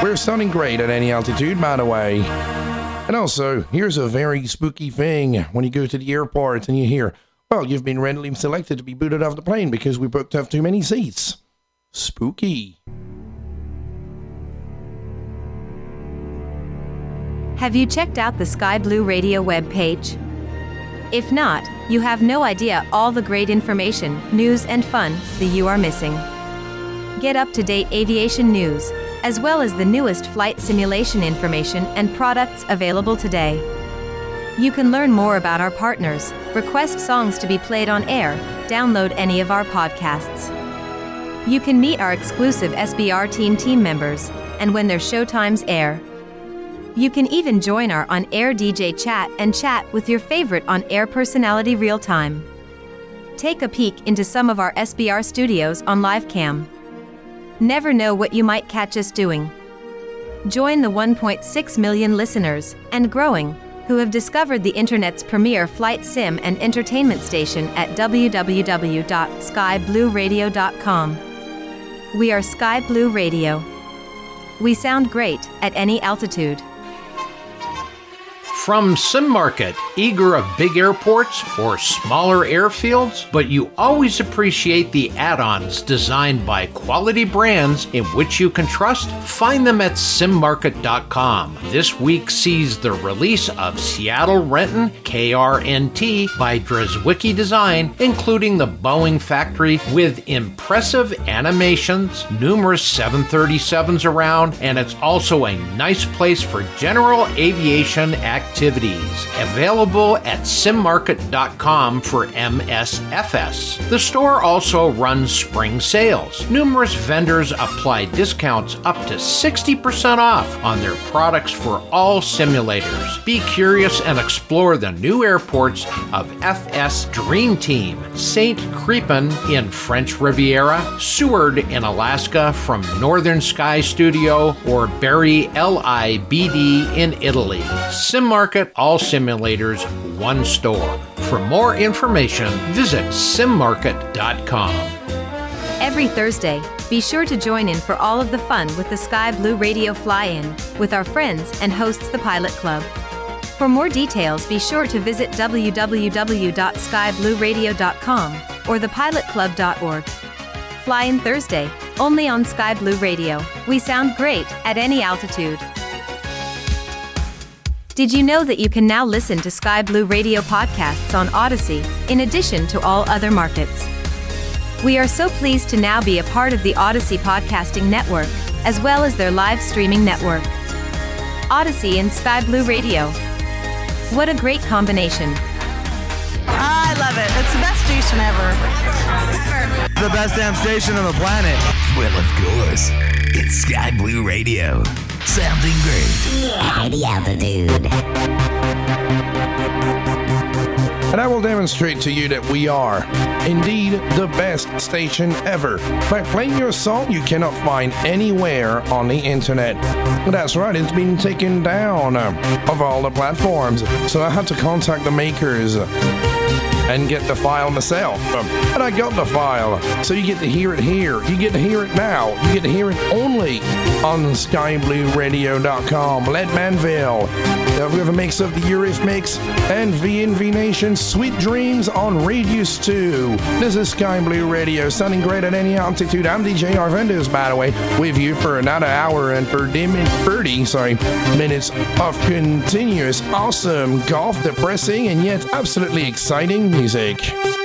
Speaker 6: We're sounding great at any altitude, by the way. And also, here's a very spooky thing when you go to the airport and you hear, well, you've been randomly selected to be booted off the plane because we booked up too many seats. Spooky.
Speaker 12: Have you checked out the Sky Blue Radio webpage? If not, you have no idea all the great information, news, and fun that you are missing. Get up to date aviation news, as well as the newest flight simulation information and products available today. You can learn more about our partners, request songs to be played on air, download any of our podcasts. You can meet our exclusive SBR team team members, and when their showtimes air, you can even join our on air DJ chat and chat with your favorite on air personality real time. Take a peek into some of our SBR studios on LiveCam. Never know what you might catch us doing. Join the 1.6 million listeners, and growing, who have discovered the internet's premier flight sim and entertainment station at www.skyblueradio.com. We are Sky Blue Radio. We sound great at any altitude.
Speaker 11: From Sim Market, eager of big airports or smaller airfields, but you always appreciate the add ons designed by quality brands in which you can trust? Find them at simmarket.com. This week sees the release of Seattle Renton KRNT by Drzewiecki Design, including the Boeing factory with impressive animations, numerous 737s around, and it's also a nice place for general aviation activities. Activities, available at simmarket.com for MSFS. The store also runs spring sales. Numerous vendors apply discounts up to 60% off on their products for all simulators. Be curious and explore the new airports of FS Dream Team, St. Crepin in French Riviera, Seward in Alaska from Northern Sky Studio, or Bari LIBD in Italy. Sim Market, all simulators, one store. For more information, visit simmarket.com.
Speaker 12: Every Thursday, be sure to join in for all of the fun with the Sky Blue Radio Fly In with our friends and hosts the Pilot Club. For more details, be sure to visit www.skyblueradio.com or thepilotclub.org. Fly In Thursday, only on Sky Blue Radio. We sound great at any altitude. Did you know that you can now listen to Sky Blue Radio podcasts on Odyssey, in addition to all other markets? We are so pleased to now be a part of the Odyssey Podcasting Network, as well as their live streaming network. Odyssey and Sky Blue Radio. What a great combination!
Speaker 24: I love it. It's the best station ever.
Speaker 25: The best damn station on the planet.
Speaker 26: Well, of course. It's Sky Blue Radio. Sounding great.
Speaker 27: At any altitude.
Speaker 6: And I will demonstrate to you that we are indeed the best station ever by playing your song you cannot find anywhere on the internet. That's right, it's been taken down of all the platforms, so I had to contact the makers and get the file myself. Um, And I got the file, so you get to hear it here. You get to hear it now. You get to hear it only on skyblueradio.com. Let Manville. Uh, we have a mix of the Eurythmics and VNV Nation's Sweet Dreams on Radius 2. This is Sky Blue Radio, sounding great at any altitude. I'm DJ Arvandus, by the way, with you for another hour and for 30 sorry, minutes of continuous, awesome, goth depressing, and yet absolutely exciting music.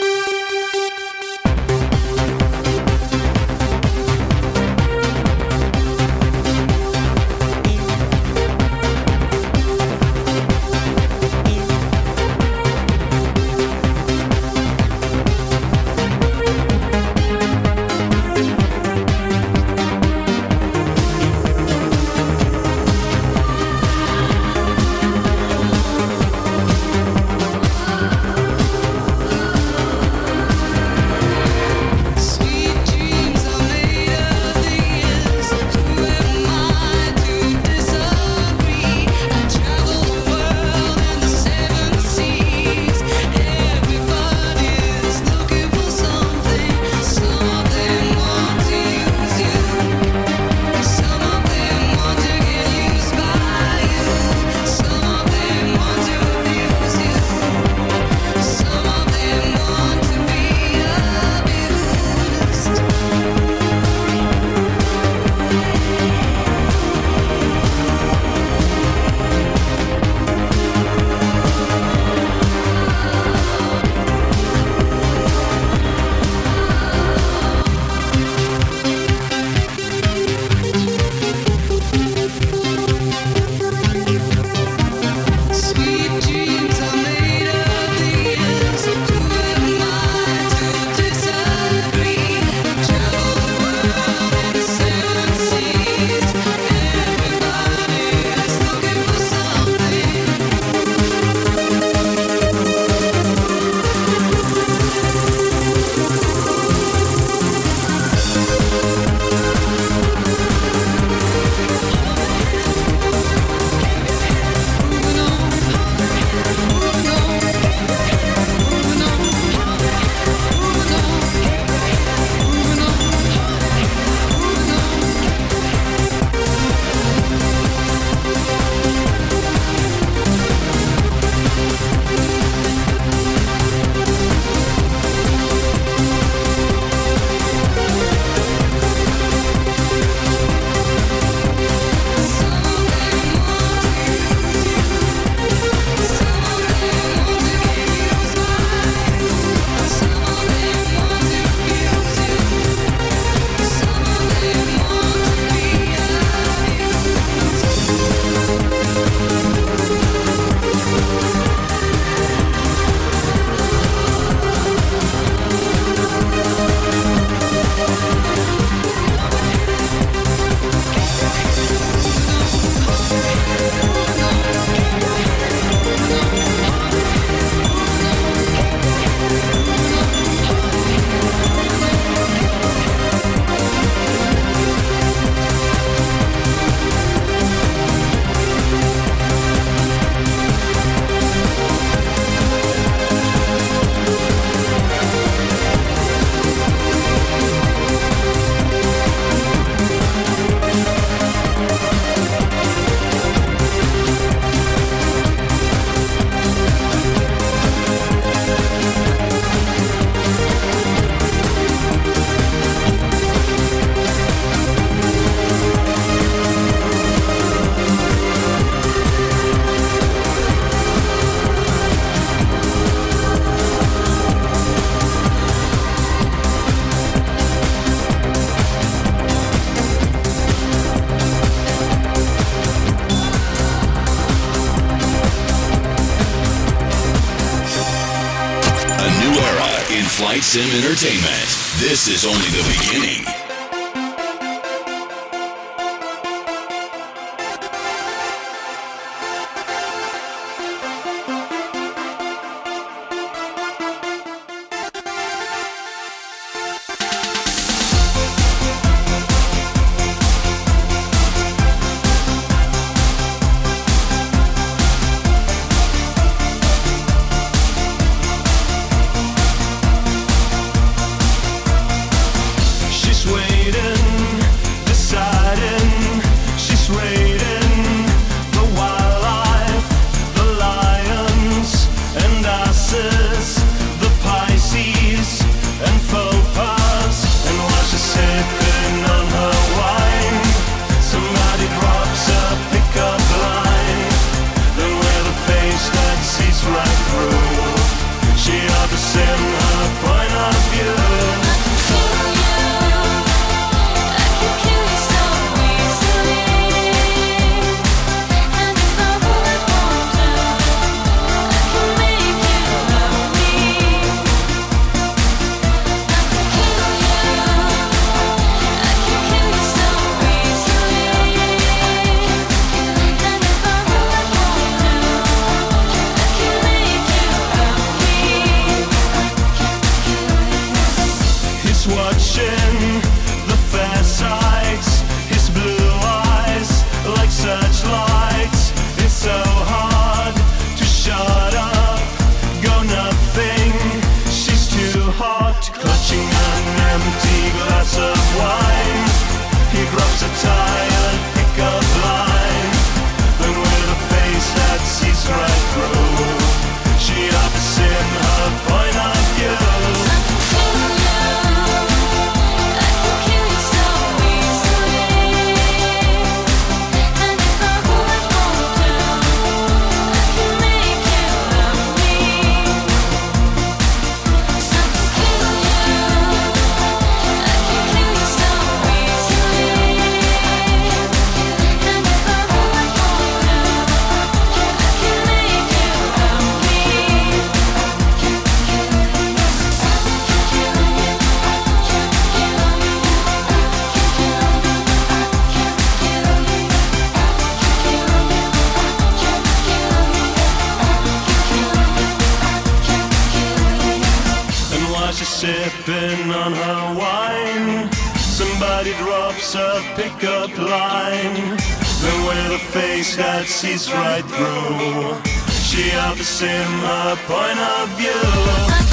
Speaker 8: Sim entertainment. This is only the beginning.
Speaker 16: Watching sees right through, she offers him her point of view.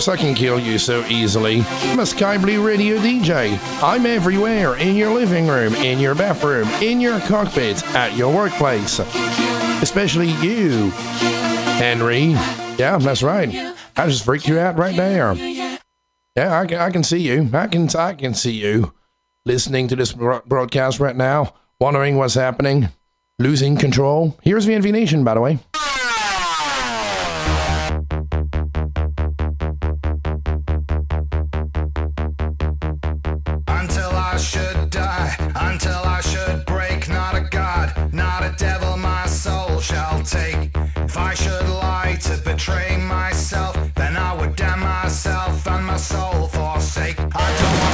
Speaker 6: Course, I can kill you so easily. I'm a Sky Blue Radio DJ. I'm everywhere in your living room, in your bathroom, in your cockpit, at your workplace. Especially you, Henry. Yeah, that's right. I just freaked you out right there. Yeah, I can, I can see you. I can, I can see you listening to this broadcast right now, wondering what's happening, losing control. Here's VNV Nation, by the way.
Speaker 28: Soul forsake. I don't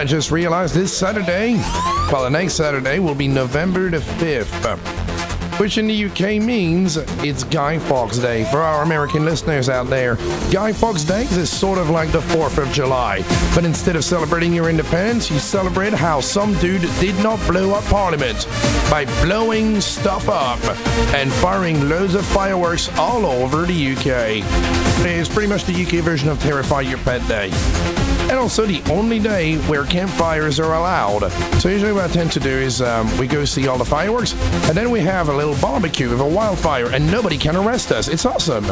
Speaker 28: I
Speaker 6: just realized this Saturday, well, the next Saturday will be November the 5th, which in the UK means it's Guy Fawkes Day for our American listeners out there. Guy Fawkes Day is sort of like the 4th of July, but instead of celebrating your independence, you celebrate how some dude did not blow up Parliament by blowing stuff up and firing loads of fireworks all over the UK. It's pretty much the UK version of Terrify Your Pet Day and also the only day where campfires are allowed. So usually what I tend to do is um, we go see all the fireworks, and then we have a little barbecue with a wildfire, and nobody can arrest us. It's awesome.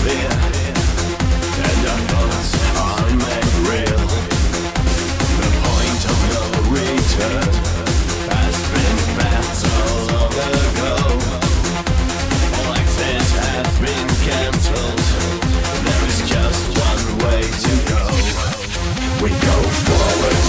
Speaker 22: word
Speaker 26: forward.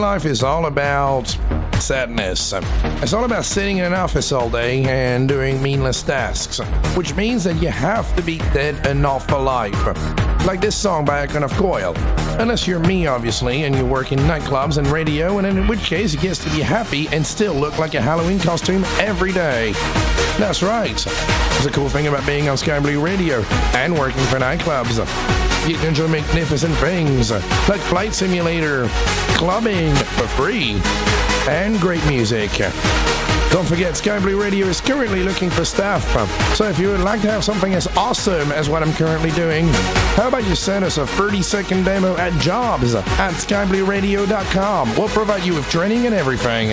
Speaker 26: Life is all about sadness. It's all about sitting in an office all day and doing meaningless tasks, which means that you have to be dead enough for life. Like this song by Icon of Coil. Unless you're me, obviously, and you work in nightclubs and radio, and in which case you get to be happy and still look like a Halloween costume every day. That's right. It's a cool thing about being on Sky Blue Radio and working for nightclubs. You can enjoy magnificent things like Flight Simulator, clubbing for free, and great music. Don't forget, Sky Blue Radio is currently looking for staff. So if you would like to have something as awesome as what I'm currently doing, how about you send us a 30 second demo at jobs at skyblueradio.com? We'll provide you with training and everything.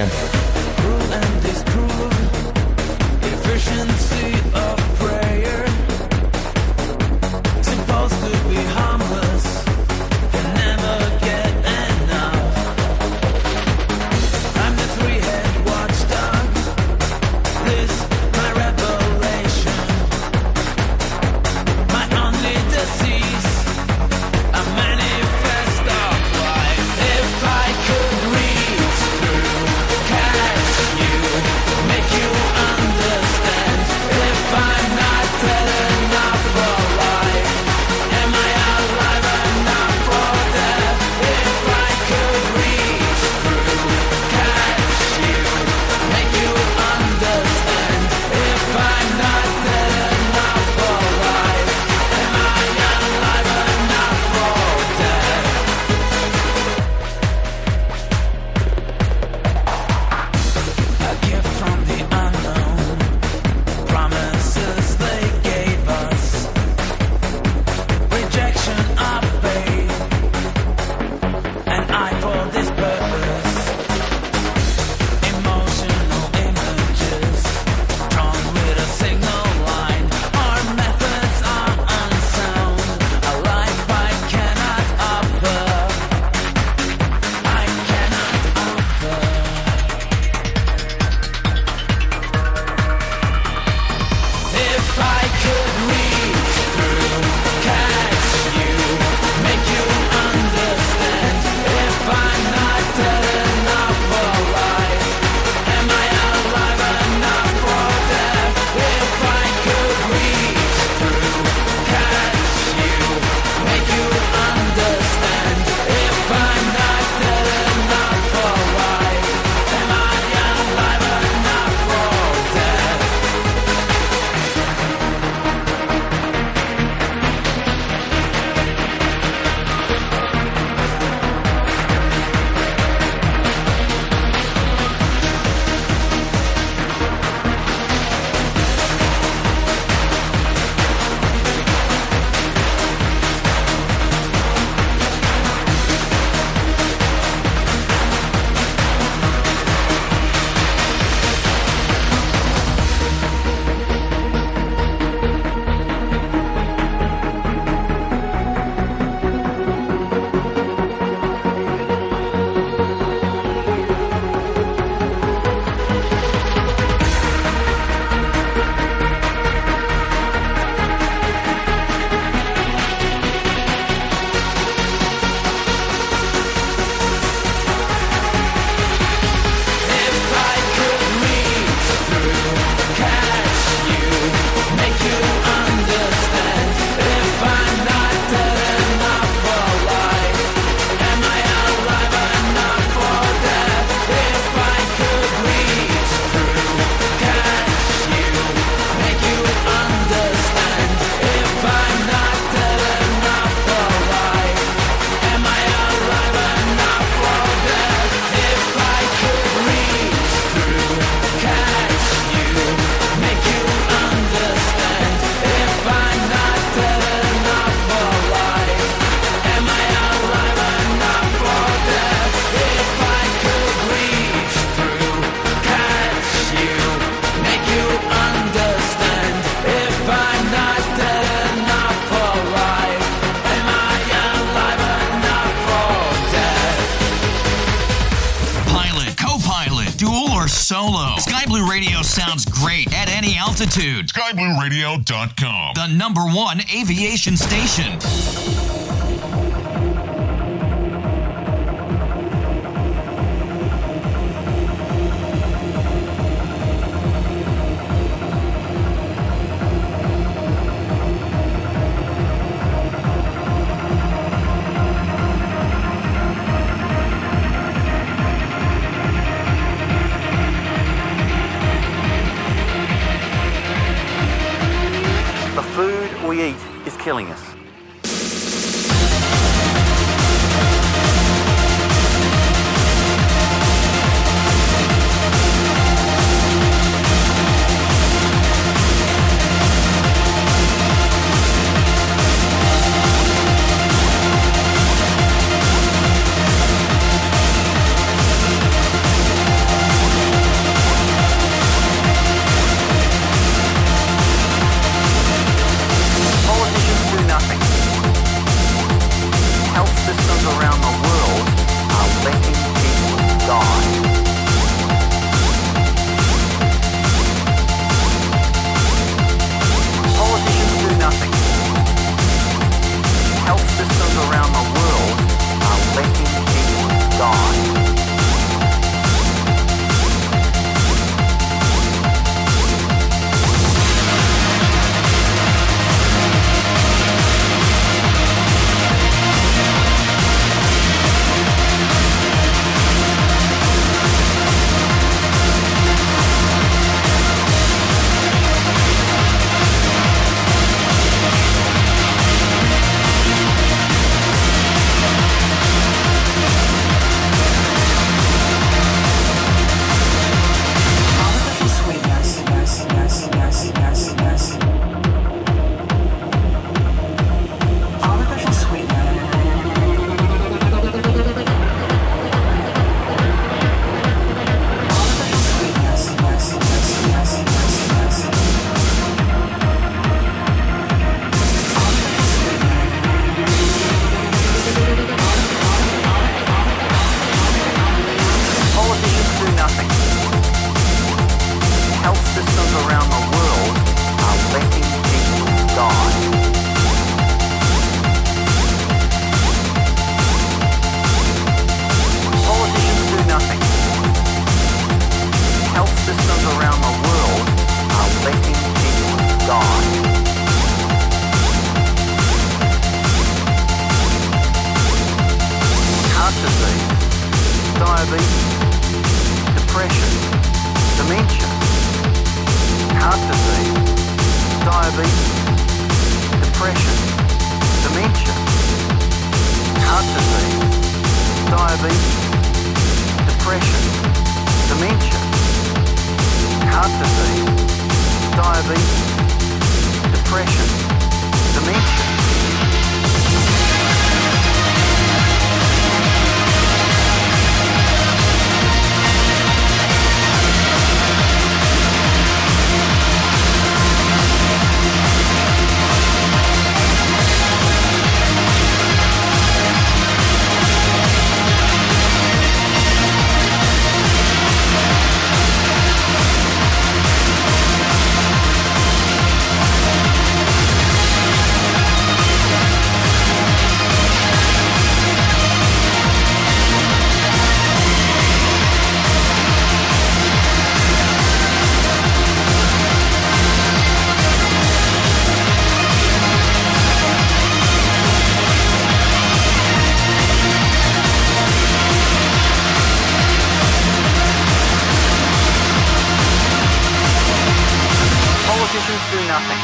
Speaker 29: Do nothing.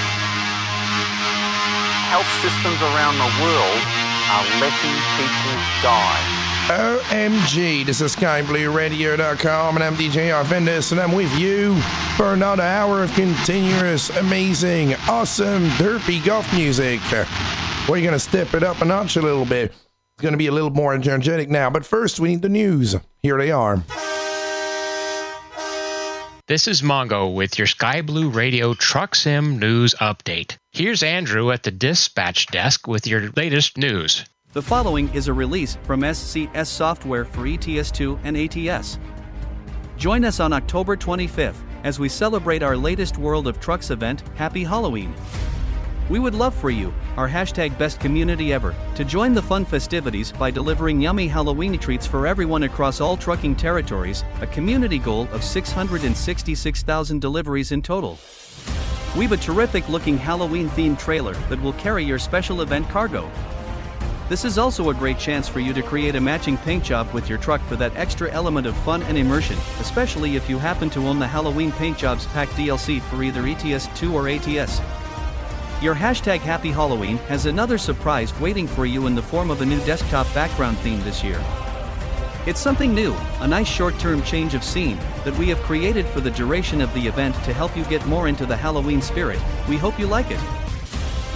Speaker 29: Health systems around the world are letting people die.
Speaker 6: OMG, this is SkyBlueRadio.com and I'm DJ Arvandus and I'm with you for another hour of continuous, amazing, awesome, derpy goth music. We're going to step it up a notch a little bit. It's going to be a little more energetic now, but first we need the news. Here they are.
Speaker 30: This is Mongo with your Sky Blue Radio Truck Sim News Update. Here's Andrew at the dispatch desk with your latest news.
Speaker 31: The following is a release from SCS Software for ETS2 and ATS. Join us on October 25th as we celebrate our latest World of Trucks event, Happy Halloween. We would love for you, our hashtag best community ever, to join the fun festivities by delivering yummy Halloween treats for everyone across all trucking territories, a community goal of 666,000 deliveries in total. We've a terrific looking Halloween themed trailer that will carry your special event cargo. This is also a great chance for you to create a matching paint job with your truck for that extra element of fun and immersion, especially if you happen to own the Halloween Paint Jobs Pack DLC for either ETS 2 or ATS. Your hashtag Happy Halloween has another surprise waiting for you in the form of a new desktop background theme this year. It's something new, a nice short term change of scene, that we have created for the duration of the event to help you get more into the Halloween spirit. We hope you like it.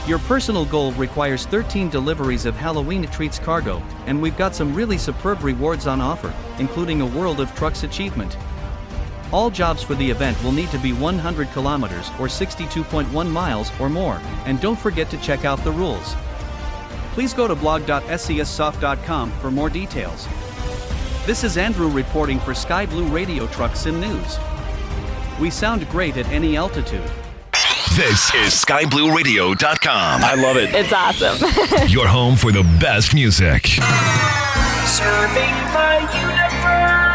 Speaker 31: Your personal goal requires 13 deliveries of Halloween treats cargo, and we've got some really superb rewards on offer, including a World of Trucks achievement. All jobs for the event will need to be 100 kilometers or 62.1 miles or more, and don't forget to check out the rules. Please go to blog.scsoft.com for more details. This is Andrew reporting for Sky Blue Radio Truck Sim News. We sound great at any altitude.
Speaker 15: This is SkyBlueRadio.com.
Speaker 32: I love it.
Speaker 33: It's awesome.
Speaker 15: Your home for the best music.
Speaker 34: Serving the universe.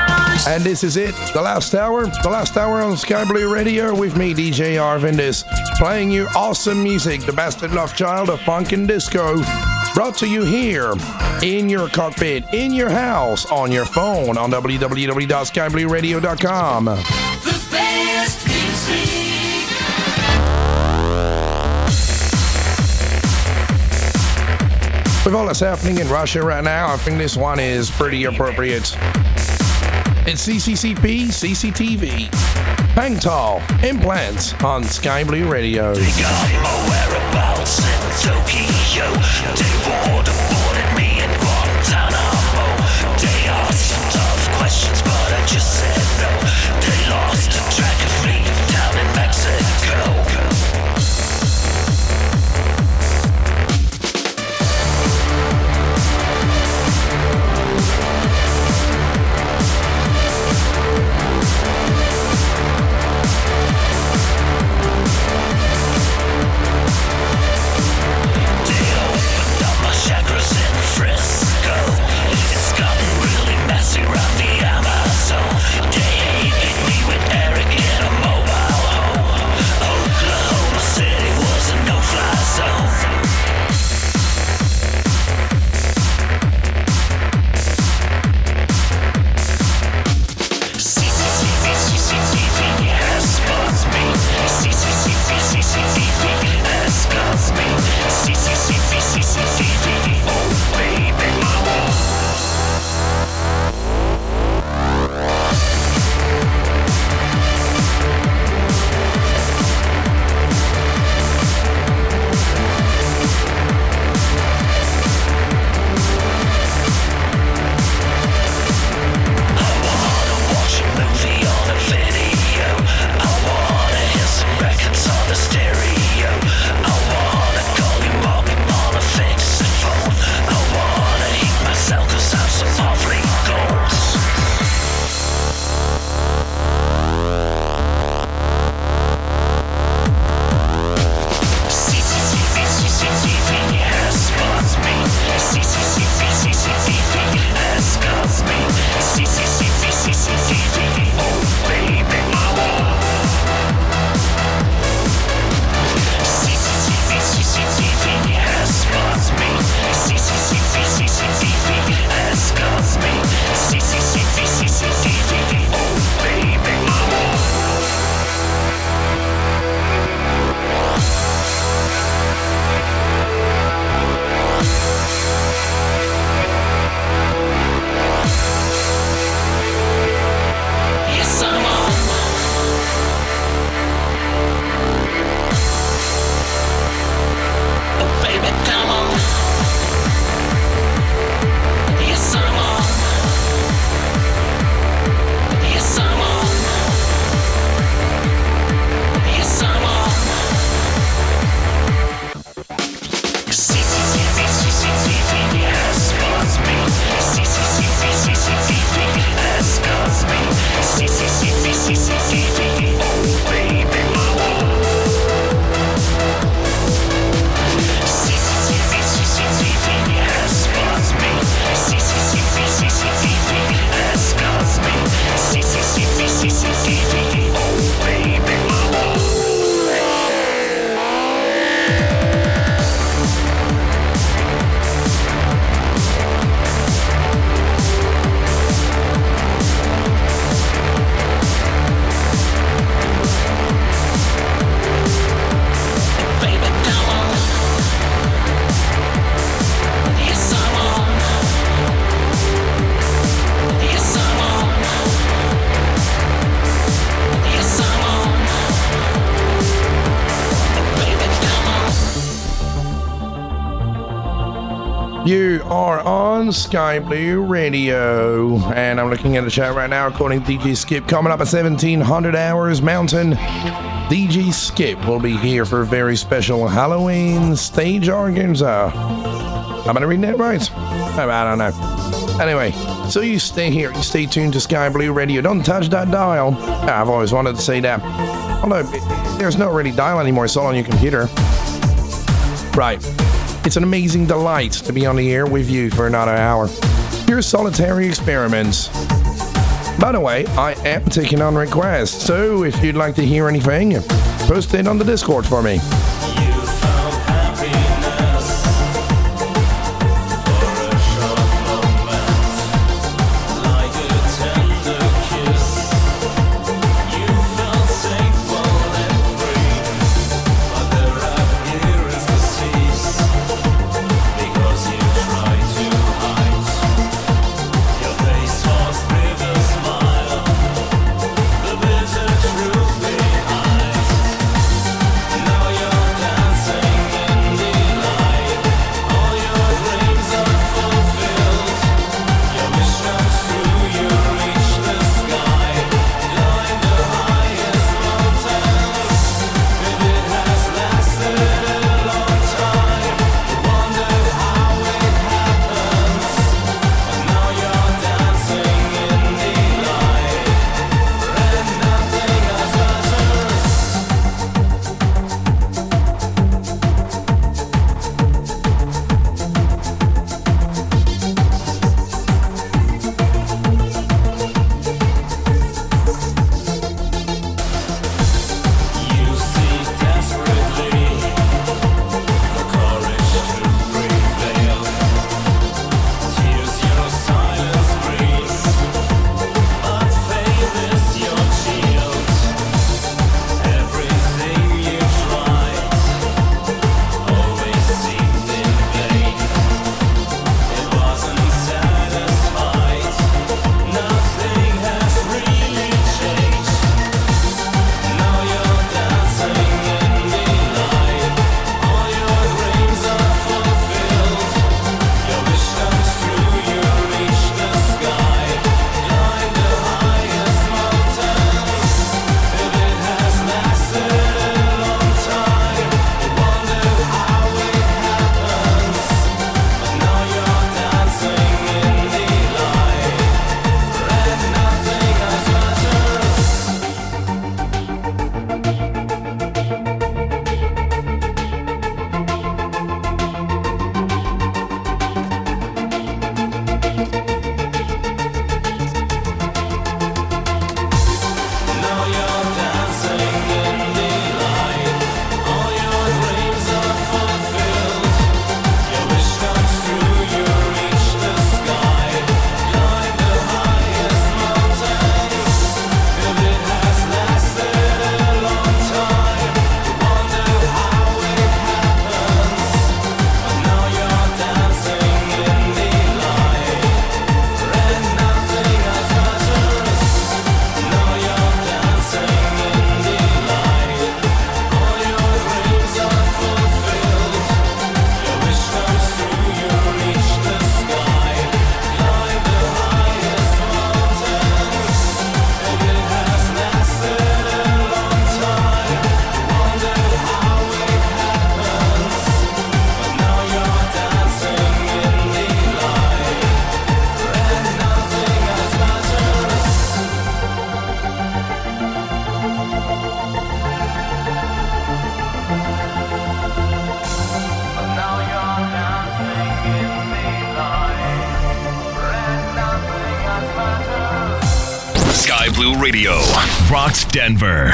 Speaker 6: And this is it, the last hour, the last hour on Sky Blue Radio with me, DJ Arvandus, is playing you awesome music, the bastard love child of funk and disco, brought to you here in your cockpit, in your house, on your phone, on www.skyblueradio.com.
Speaker 34: The best music.
Speaker 6: With all that's happening in Russia right now, I think this one is pretty appropriate. It's CCCP, CCTV, Pangtall, Implants on Sky Blue Radio.
Speaker 34: whereabouts in Tokyo. They me in Guantanamo. They asked some tough questions, but I just said no.
Speaker 8: CCCV. On Sky Blue Radio, and I'm looking at the chat right now. According to DJ Skip, coming up at 1700 hours Mountain, DJ Skip will be here for a very special Halloween stage organza. Am I read that right? I don't know. Anyway, so you stay here, you stay tuned to Sky Blue Radio. Don't touch that dial. I've always wanted to say that. Although there's no really dial anymore, it's all on your computer. Right. It's an amazing delight to be on the air with you for another hour. Your solitary experiments. By the way, I am taking on requests, so if you'd like to hear anything, post it on the Discord for me.
Speaker 15: Denver.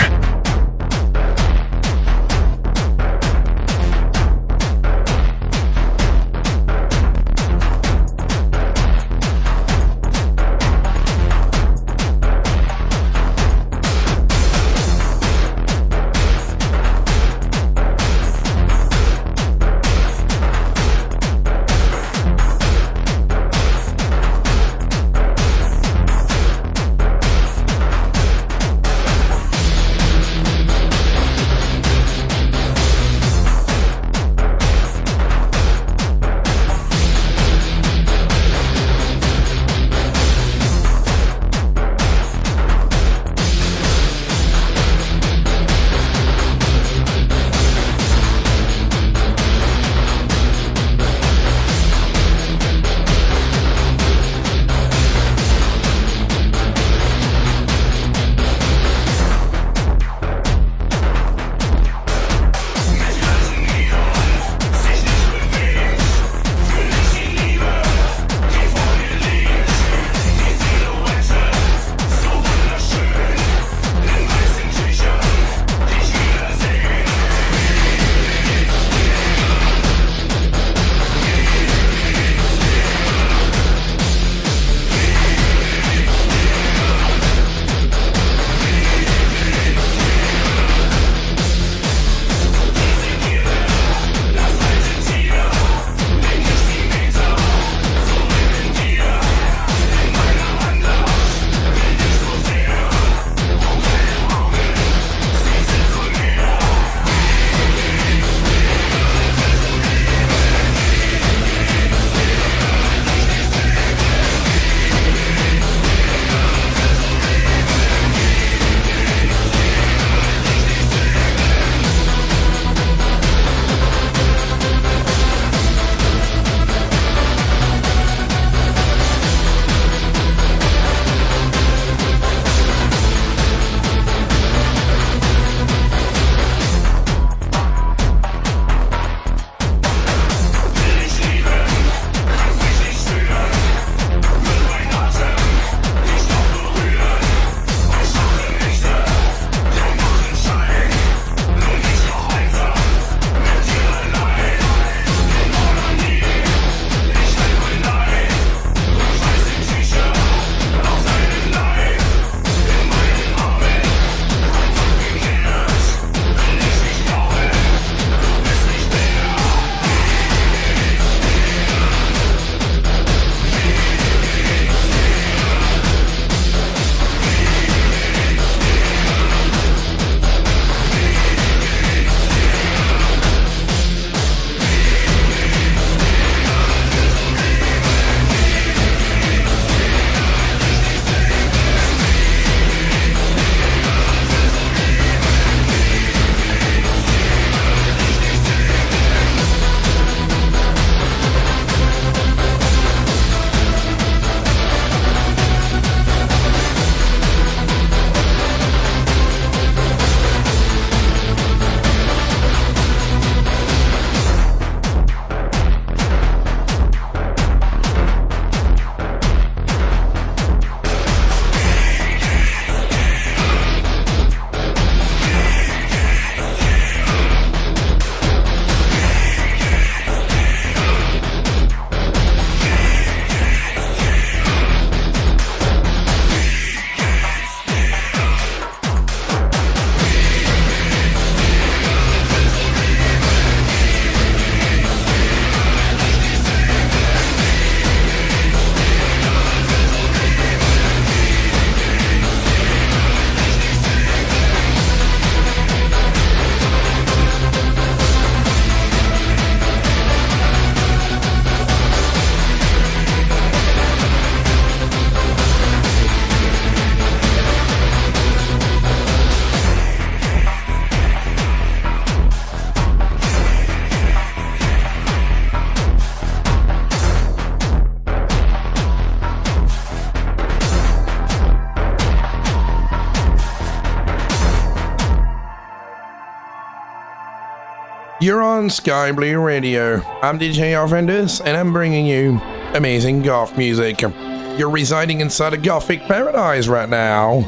Speaker 26: You're on Sky Blue Radio. I'm DJ Arvandus, and I'm bringing you amazing goth music. You're residing inside a gothic paradise right now.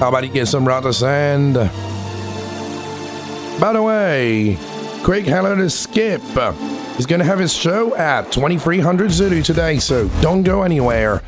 Speaker 26: How about you get some Rotersand? By the way, quick hello to Skip. He's going to have his show at 2300 Zulu today, so don't go anywhere.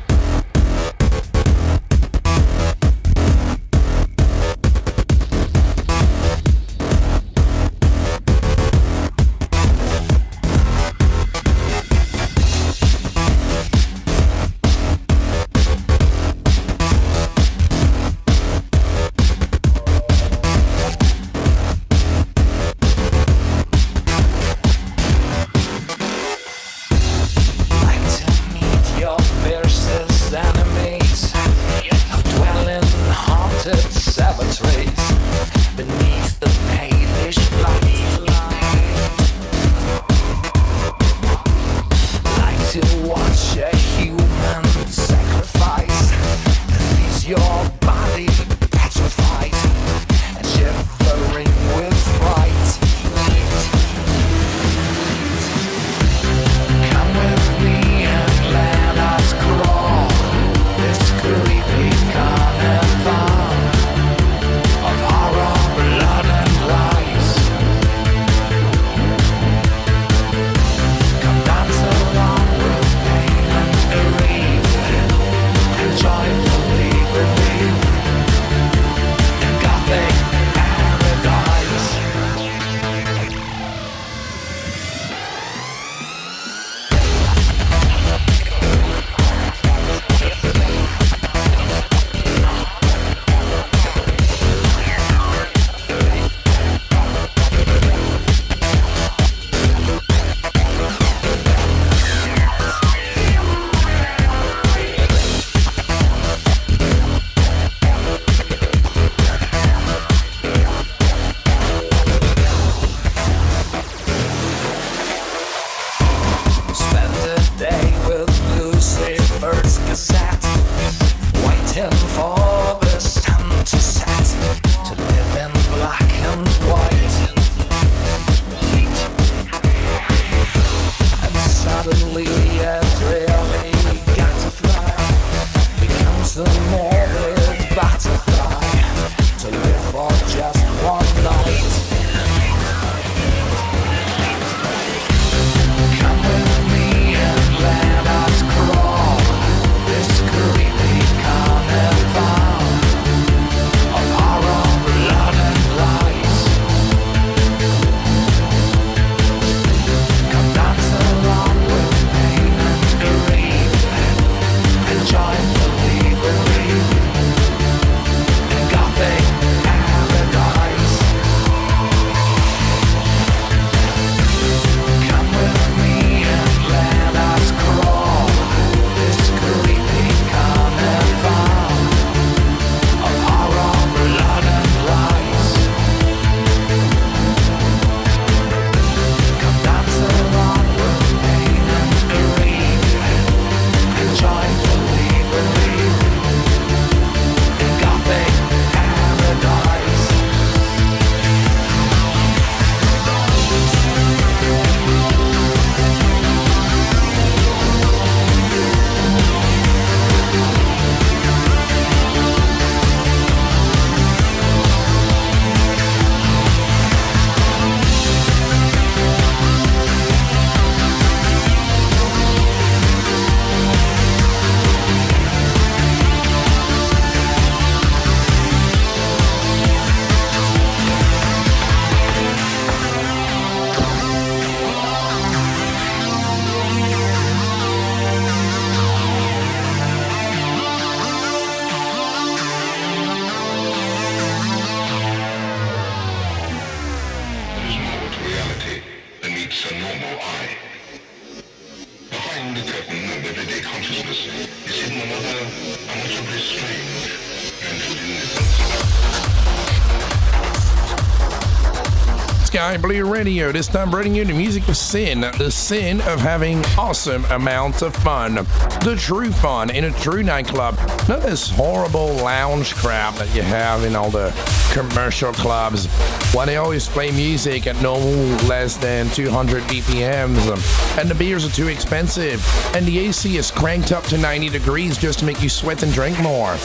Speaker 6: Blue Radio, this time bringing you the music of sin, the sin of having awesome amounts of fun. The true fun in a true nightclub, not this horrible lounge crap that you have in all the commercial clubs, where they always play music at no less than 200 BPMs, and the beers are too expensive, and the AC is cranked up to 90 degrees just to make you sweat and drink more.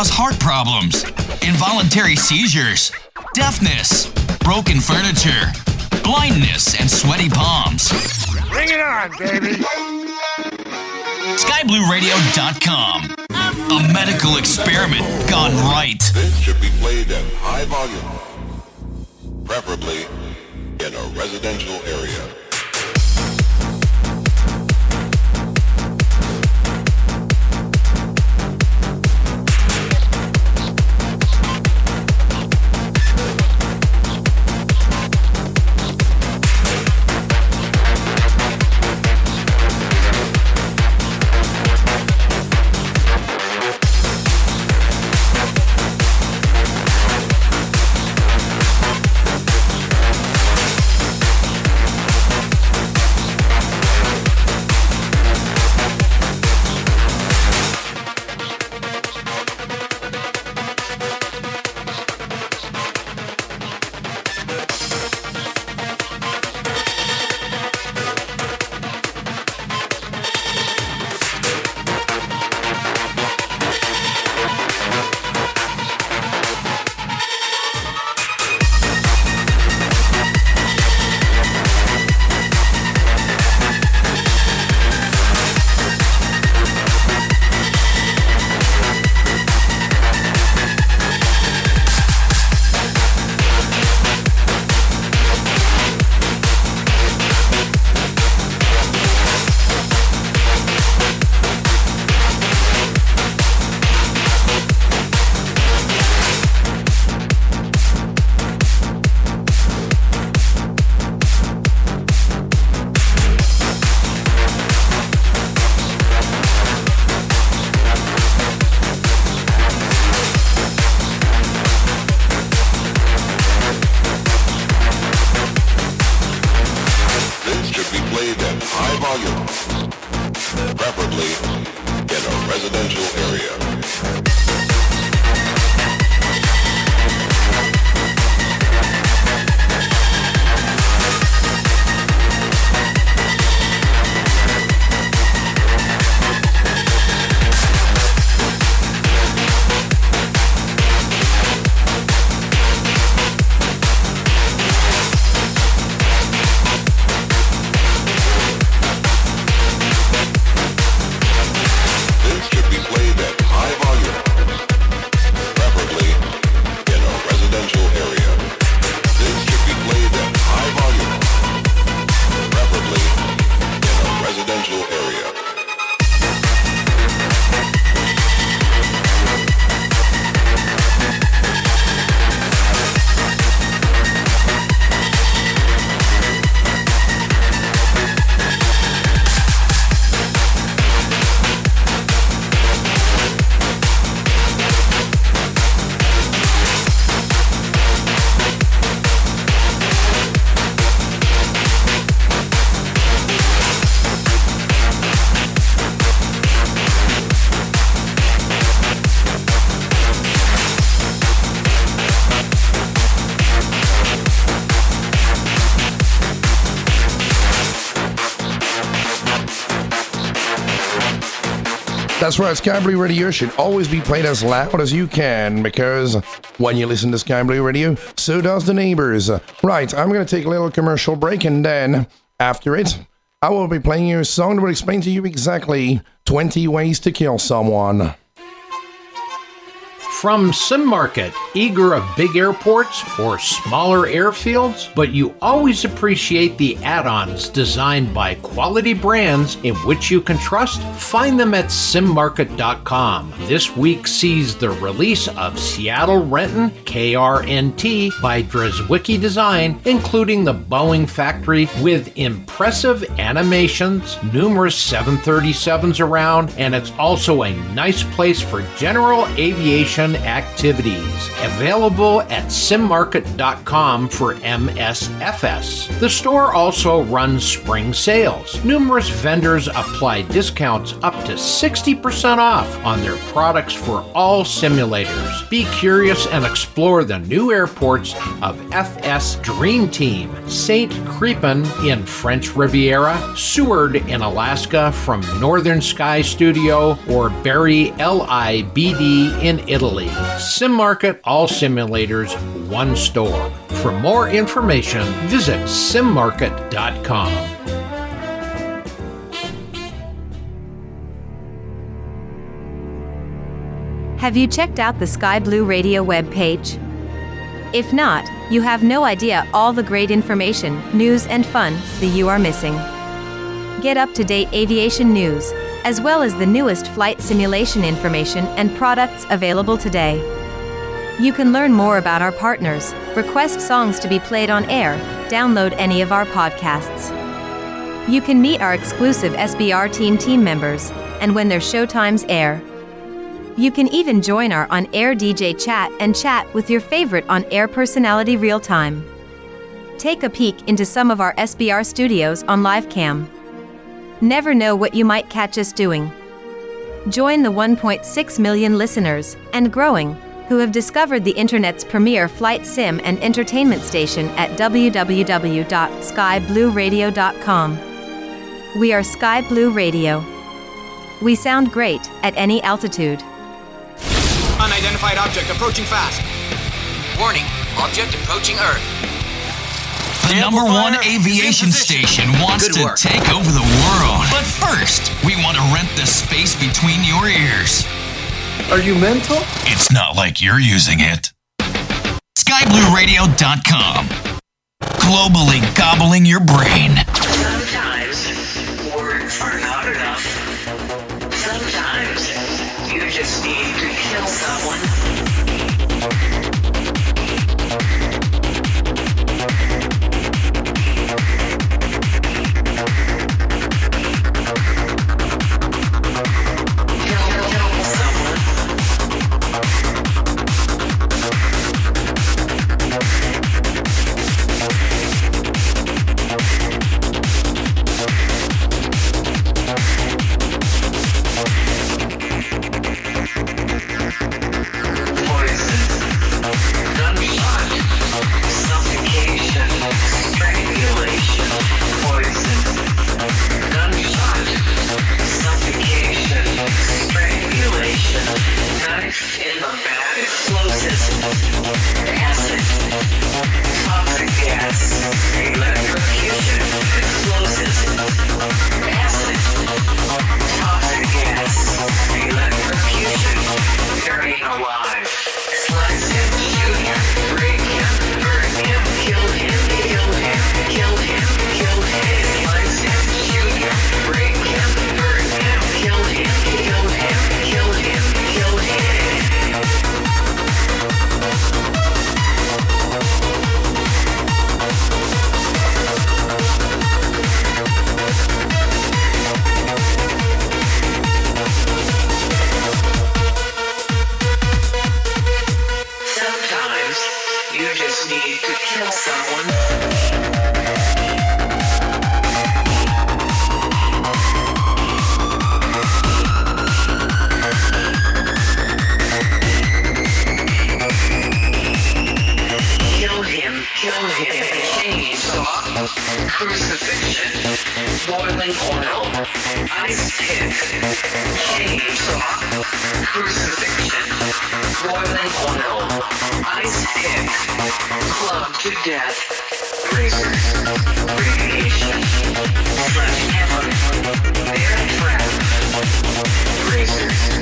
Speaker 3: Cause heart problems, involuntary seizures, deafness, broken furniture, blindness, and sweaty palms.
Speaker 35: Bring it on, baby.
Speaker 3: SkyBlueRadio.com. A medical experiment gone right.
Speaker 36: This should be played at high volume, preferably in a residential
Speaker 6: That's right, Sky Blue Radio should always be played as loud as you can because when you listen to Sky Blue Radio, so does the neighbors. Right, I'm going to take a little commercial break and then, after it, I will be playing you a song that will explain to you exactly 20 ways to kill someone.
Speaker 11: From Sim Market, eager of big airports or smaller airfields, but you always appreciate the add ons designed by quality brands in which you can trust? Find them at simmarket.com. This week sees the release of Seattle Renton KRNT by Drzewiecki Design, including the Boeing factory with impressive animations, numerous 737s around, and it's also a nice place for general aviation activities. Available at simmarket.com for MSFS. The store also runs spring sales. Numerous vendors apply discounts up to 60% off on their products for all simulators. Be curious and explore the new airports of FS Dream Team, St. Crepin in French Riviera, Seward in Alaska from Northern Sky Studio, or Bari LIBD in Italy. Sim Market, all simulators, one store. For more information, visit simmarket.com.
Speaker 12: Have you checked out the Sky Blue Radio webpage? If not, you have no idea all the great information, news, and fun that you are missing. Get up to date aviation news, as well as the newest flight simulation information and products available today. You can learn more about our partners, request songs to be played on air, download any of our podcasts. You can meet our exclusive SBR team team members, and when their showtimes air, you can even join our on air DJ chat and chat with your favorite on air personality real time. Take a peek into some of our SBR studios on LiveCam. Never know what you might catch us doing. Join the 1.6 million listeners, and growing, who have discovered the internet's premier flight sim and entertainment station at www.skyblueradio.com. We are Sky Blue Radio. We sound great at any altitude.
Speaker 37: Unidentified object approaching fast.
Speaker 33: Warning, object approaching Earth.
Speaker 38: The number one aviation station wants to take over the world. But first, we want to rent the space between your ears.
Speaker 39: Are you mental?
Speaker 38: It's not like you're using it. SkyBlueRadio.com. Globally gobbling your brain.
Speaker 21: Sometimes words are not enough. Sometimes you just need to kill someone. Razors,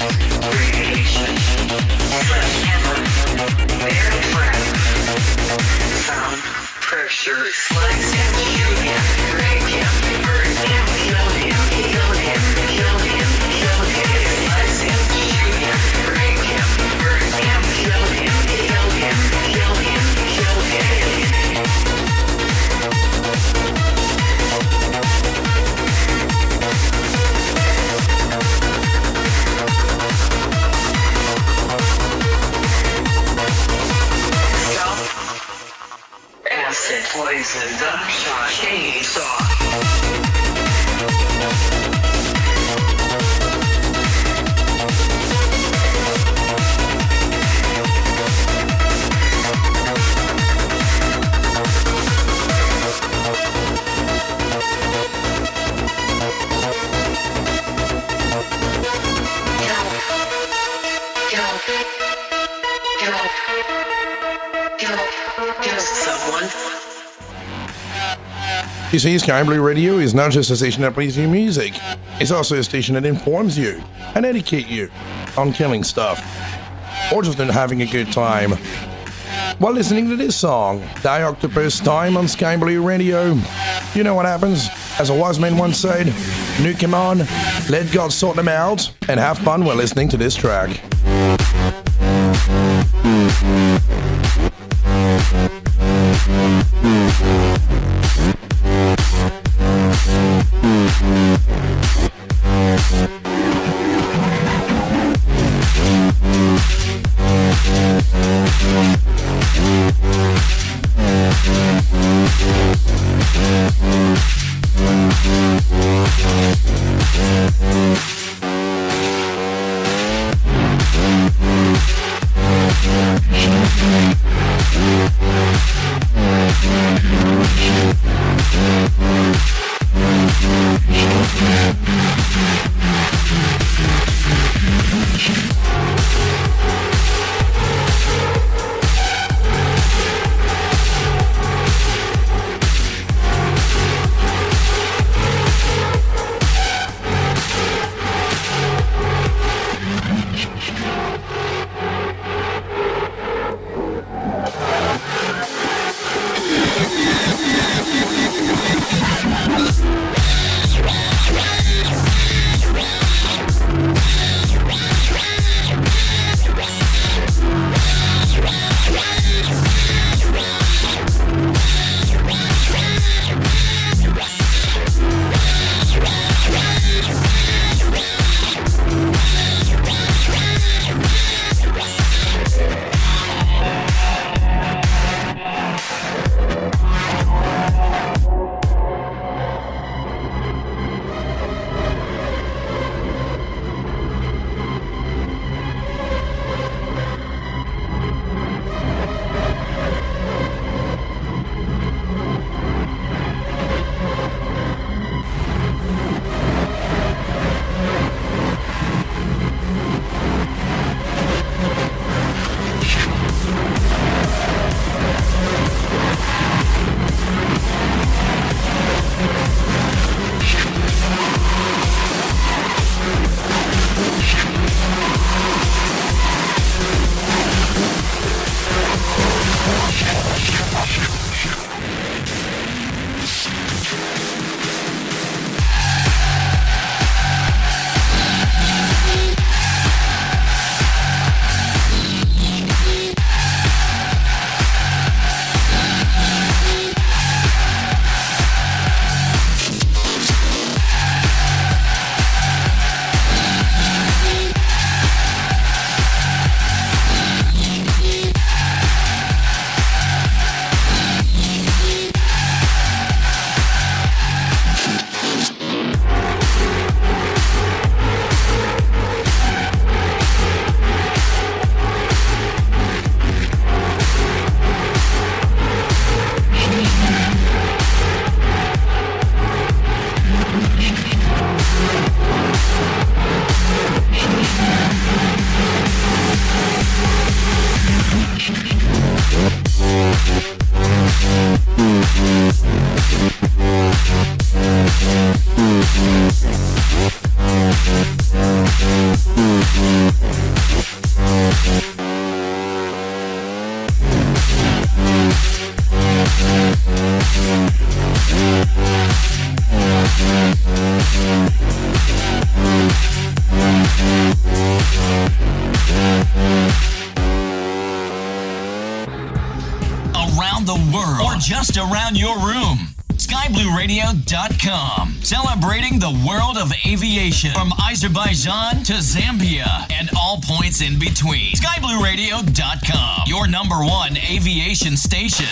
Speaker 6: You see, Sky Blue Radio is not just a station that plays your music, it's also a station that informs you and educates you on killing stuff or just in having a good time. While listening to this song, Die Octopus Time on Sky Blue Radio, you know what happens? As a wise man once said, nuke him on, let God sort them out, and have fun while listening to this track.
Speaker 38: Around your room. SkyBlueRadio.com, celebrating the world of aviation from Azerbaijan to Zambia and all points in between. SkyBlueRadio.com, your number one aviation station.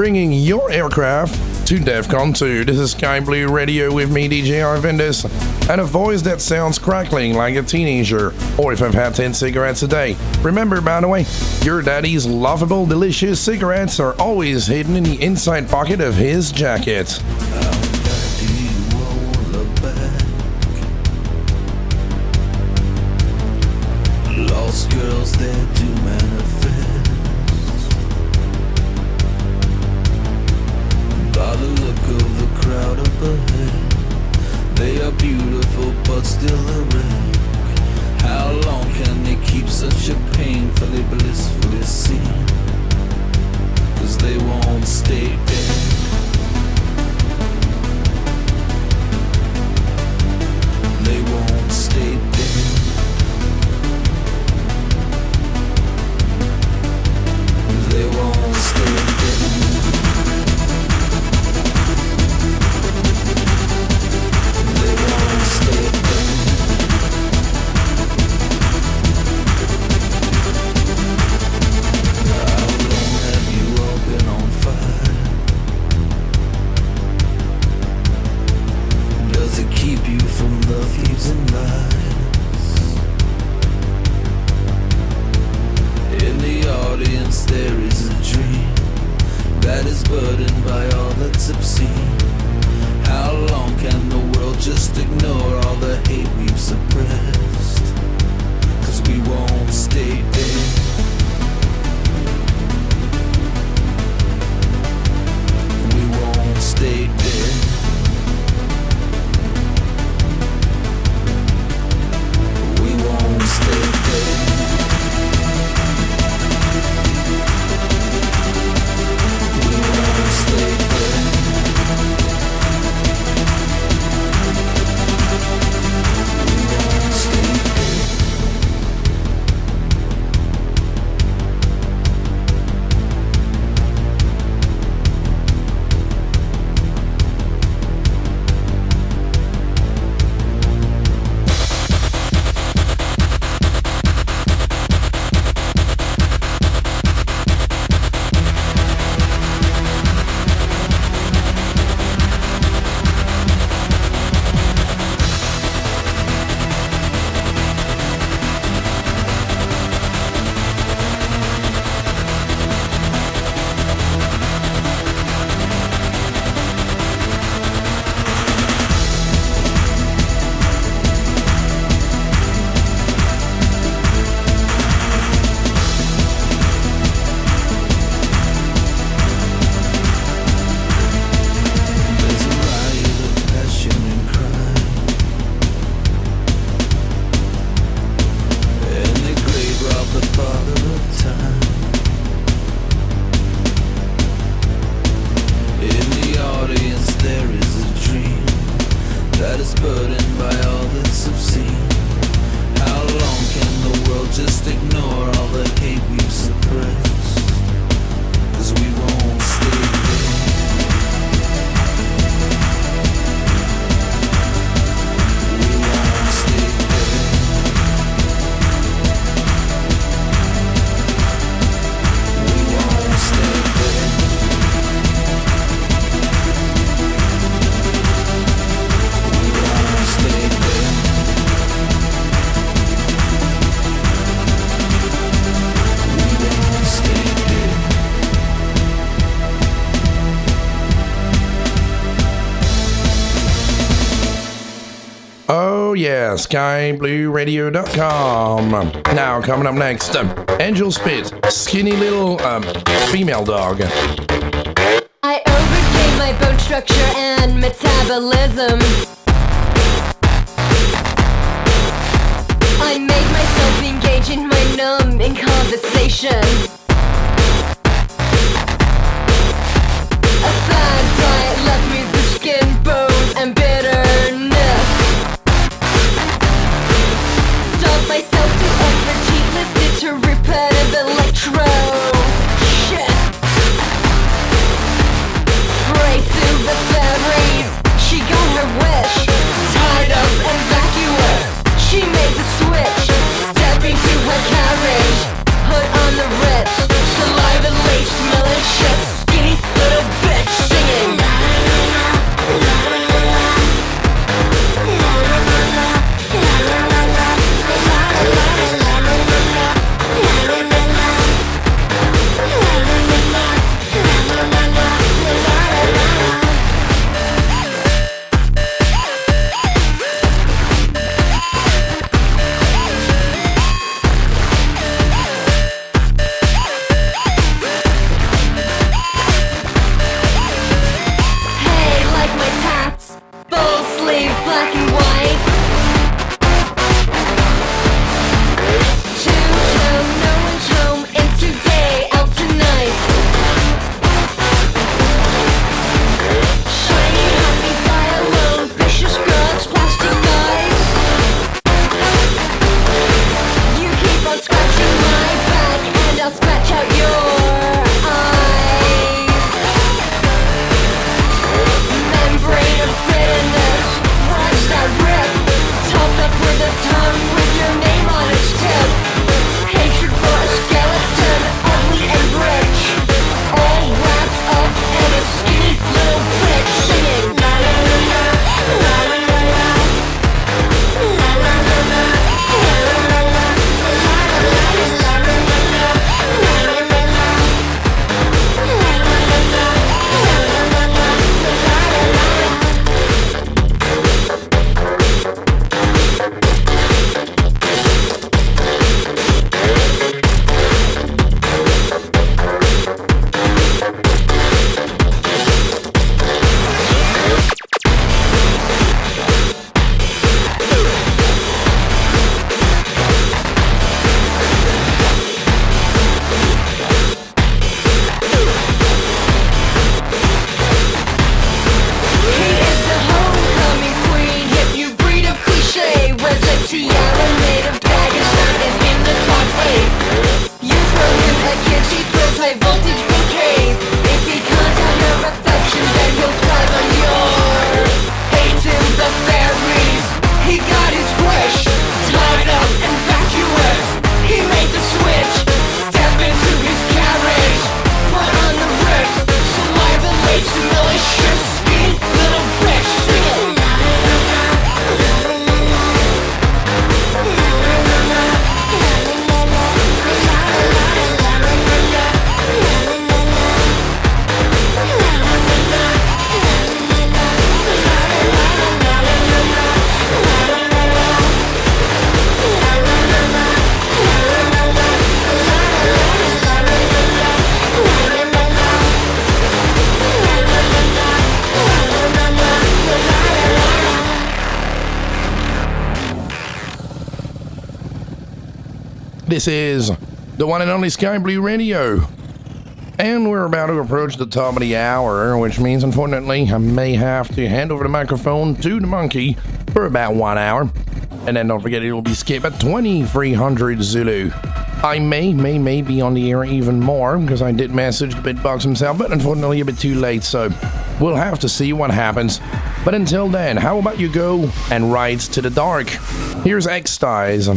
Speaker 6: Bringing your aircraft to DEFCON 2. This is Sky Blue Radio with me, DJ Arvandus, and a voice that sounds crackling like a teenager, or if I've had 10 cigarettes a day. Remember, by the way, your daddy's lovable, delicious cigarettes are always hidden in the inside pocket of his jacket.
Speaker 40: thieves and lies. In the audience there is a dream that is burdened by all that's obscene. How long can the world just ignore all the hate we've suppressed? Cause we won't stay dead. stay dead. sleep. We won't
Speaker 41: sleep. yeah, skyblueradio.com. Now, coming up next, um, Angel Spit, skinny little um, female dog.
Speaker 42: I overcame my bone structure and metabolism.
Speaker 43: This is the one and only Sky Blue Radio. And we're about to approach the top of the hour, which means, unfortunately, I may have to hand over the microphone to the monkey for about one hour. And then don't forget, it will be skip at 2300 Zulu. I may, may, may be on the air even more because I did message the Bitbox himself, but unfortunately a bit too late, so we'll have to see what happens. But until then, how about you go and ride to the Dark? Here's X Styles.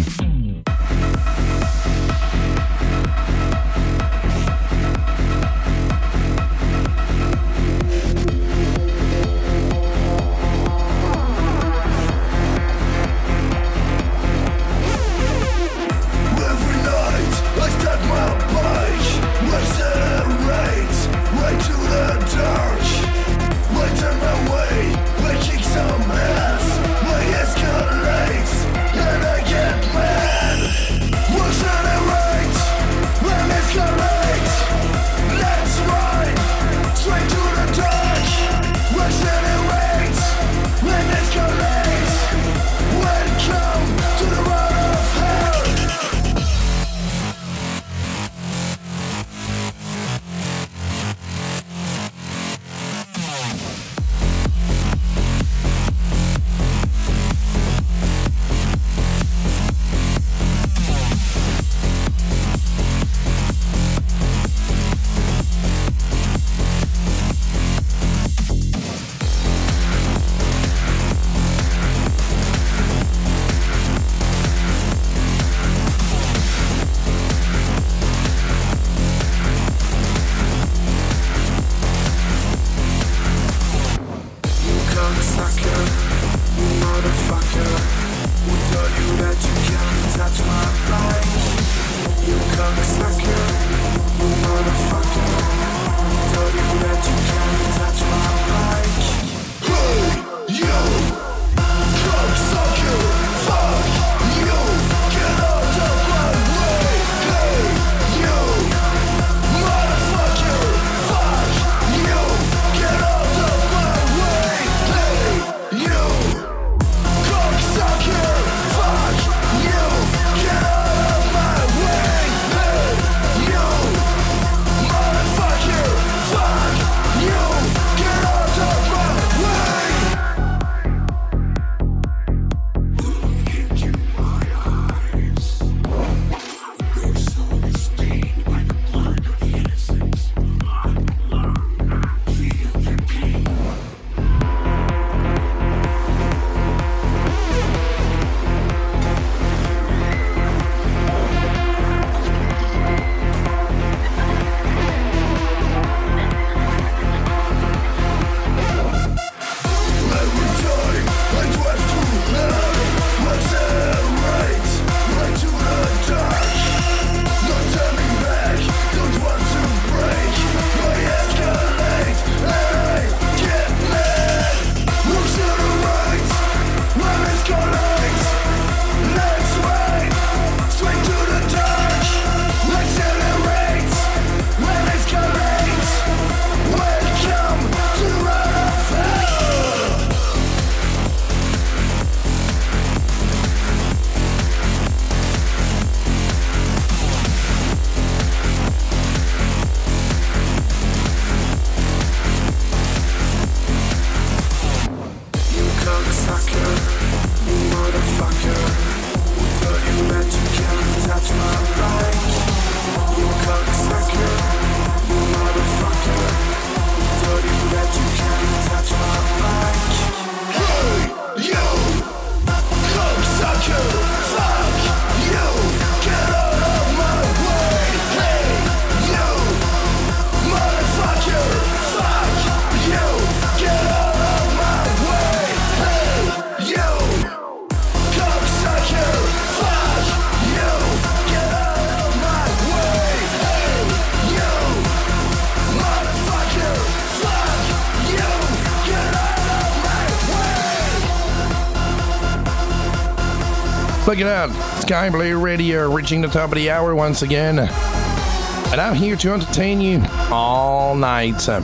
Speaker 43: Look at that. Sky Blue Radio reaching the top of the hour once again. And I'm here to entertain you all night. Ooh,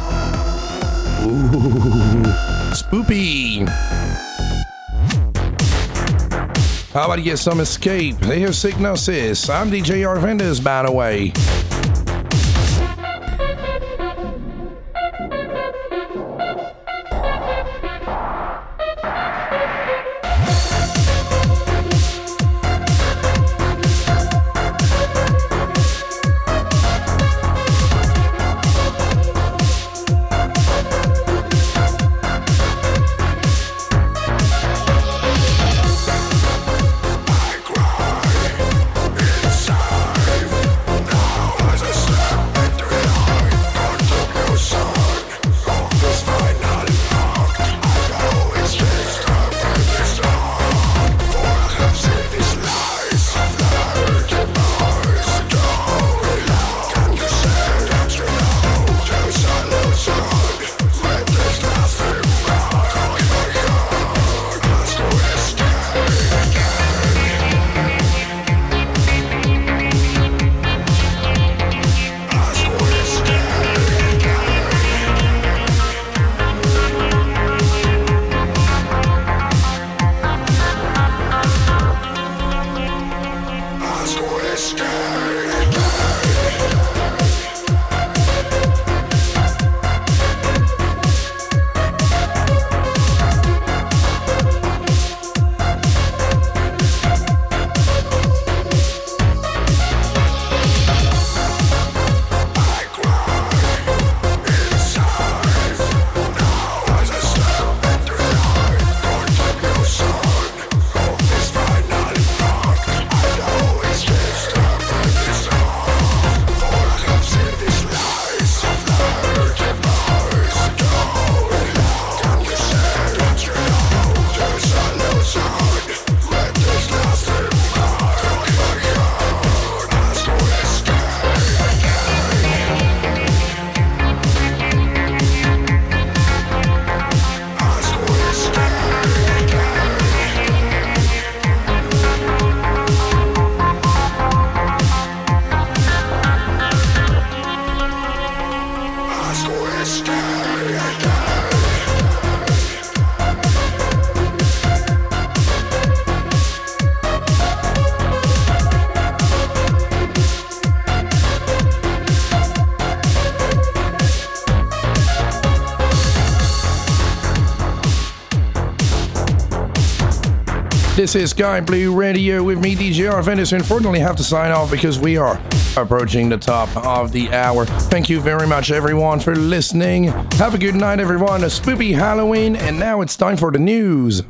Speaker 43: spoopy.
Speaker 6: How about you get some escape? Here's Signosis. I'm DJ Arvandus, by the way. This is Sky Blue Radio with me, DJ Arvandus. Unfortunately, have to sign off because we are approaching the top of the hour. Thank you very much, everyone, for listening. Have a good night, everyone. A spoopy Halloween, and now it's time for the news.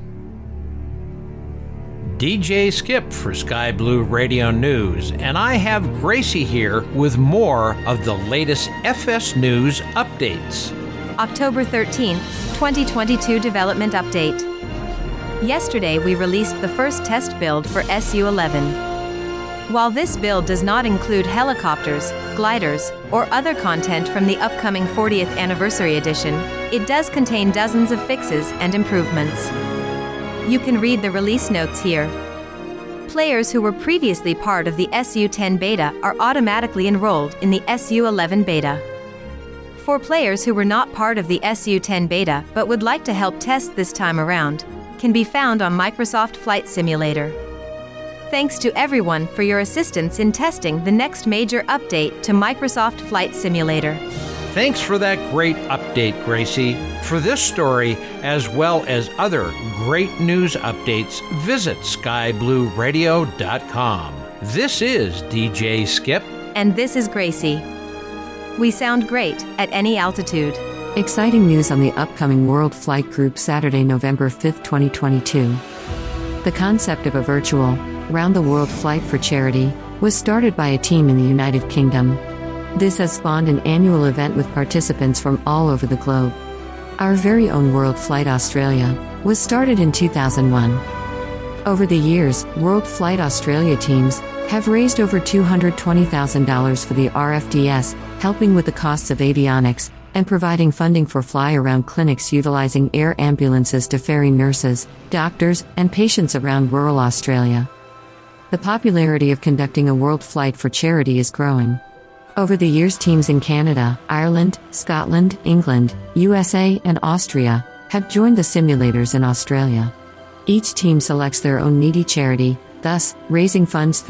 Speaker 11: DJ Skip for Sky Blue Radio News, and I have Gracie here with more of the latest FS News updates.
Speaker 12: October 13th, 2022 Development Update. Yesterday, we released the first test build for SU 11. While this build does not include helicopters, gliders, or other content from the upcoming 40th Anniversary Edition, it does contain dozens of fixes and improvements. You can read the release notes here. Players who were previously part of the SU 10 beta are automatically enrolled in the SU 11 beta. For players who were not part of the SU 10 beta but would like to help test this time around, can be found on Microsoft Flight Simulator. Thanks to everyone for your assistance in testing the next major update to Microsoft Flight Simulator.
Speaker 11: Thanks for that great update, Gracie. For this story, as well as other great news updates, visit skyblueradio.com. This is DJ Skip.
Speaker 12: And this is Gracie. We sound great at any altitude.
Speaker 44: Exciting news on the upcoming World Flight Group Saturday, November 5, 2022. The concept of a virtual, round the world flight for charity was started by a team in the United Kingdom. This has spawned an annual event with participants from all over the globe. Our very own World Flight Australia was started in 2001. Over the years, World Flight Australia teams have raised over $220,000 for the RFDS, helping with the costs of avionics and providing funding for fly around clinics utilizing air ambulances to ferry nurses, doctors, and patients around rural Australia. The popularity of conducting a world flight for charity is growing. Over the years, teams in Canada, Ireland, Scotland, England, USA, and Austria have joined the simulators in Australia. Each team selects their own needy charity, thus, raising funds through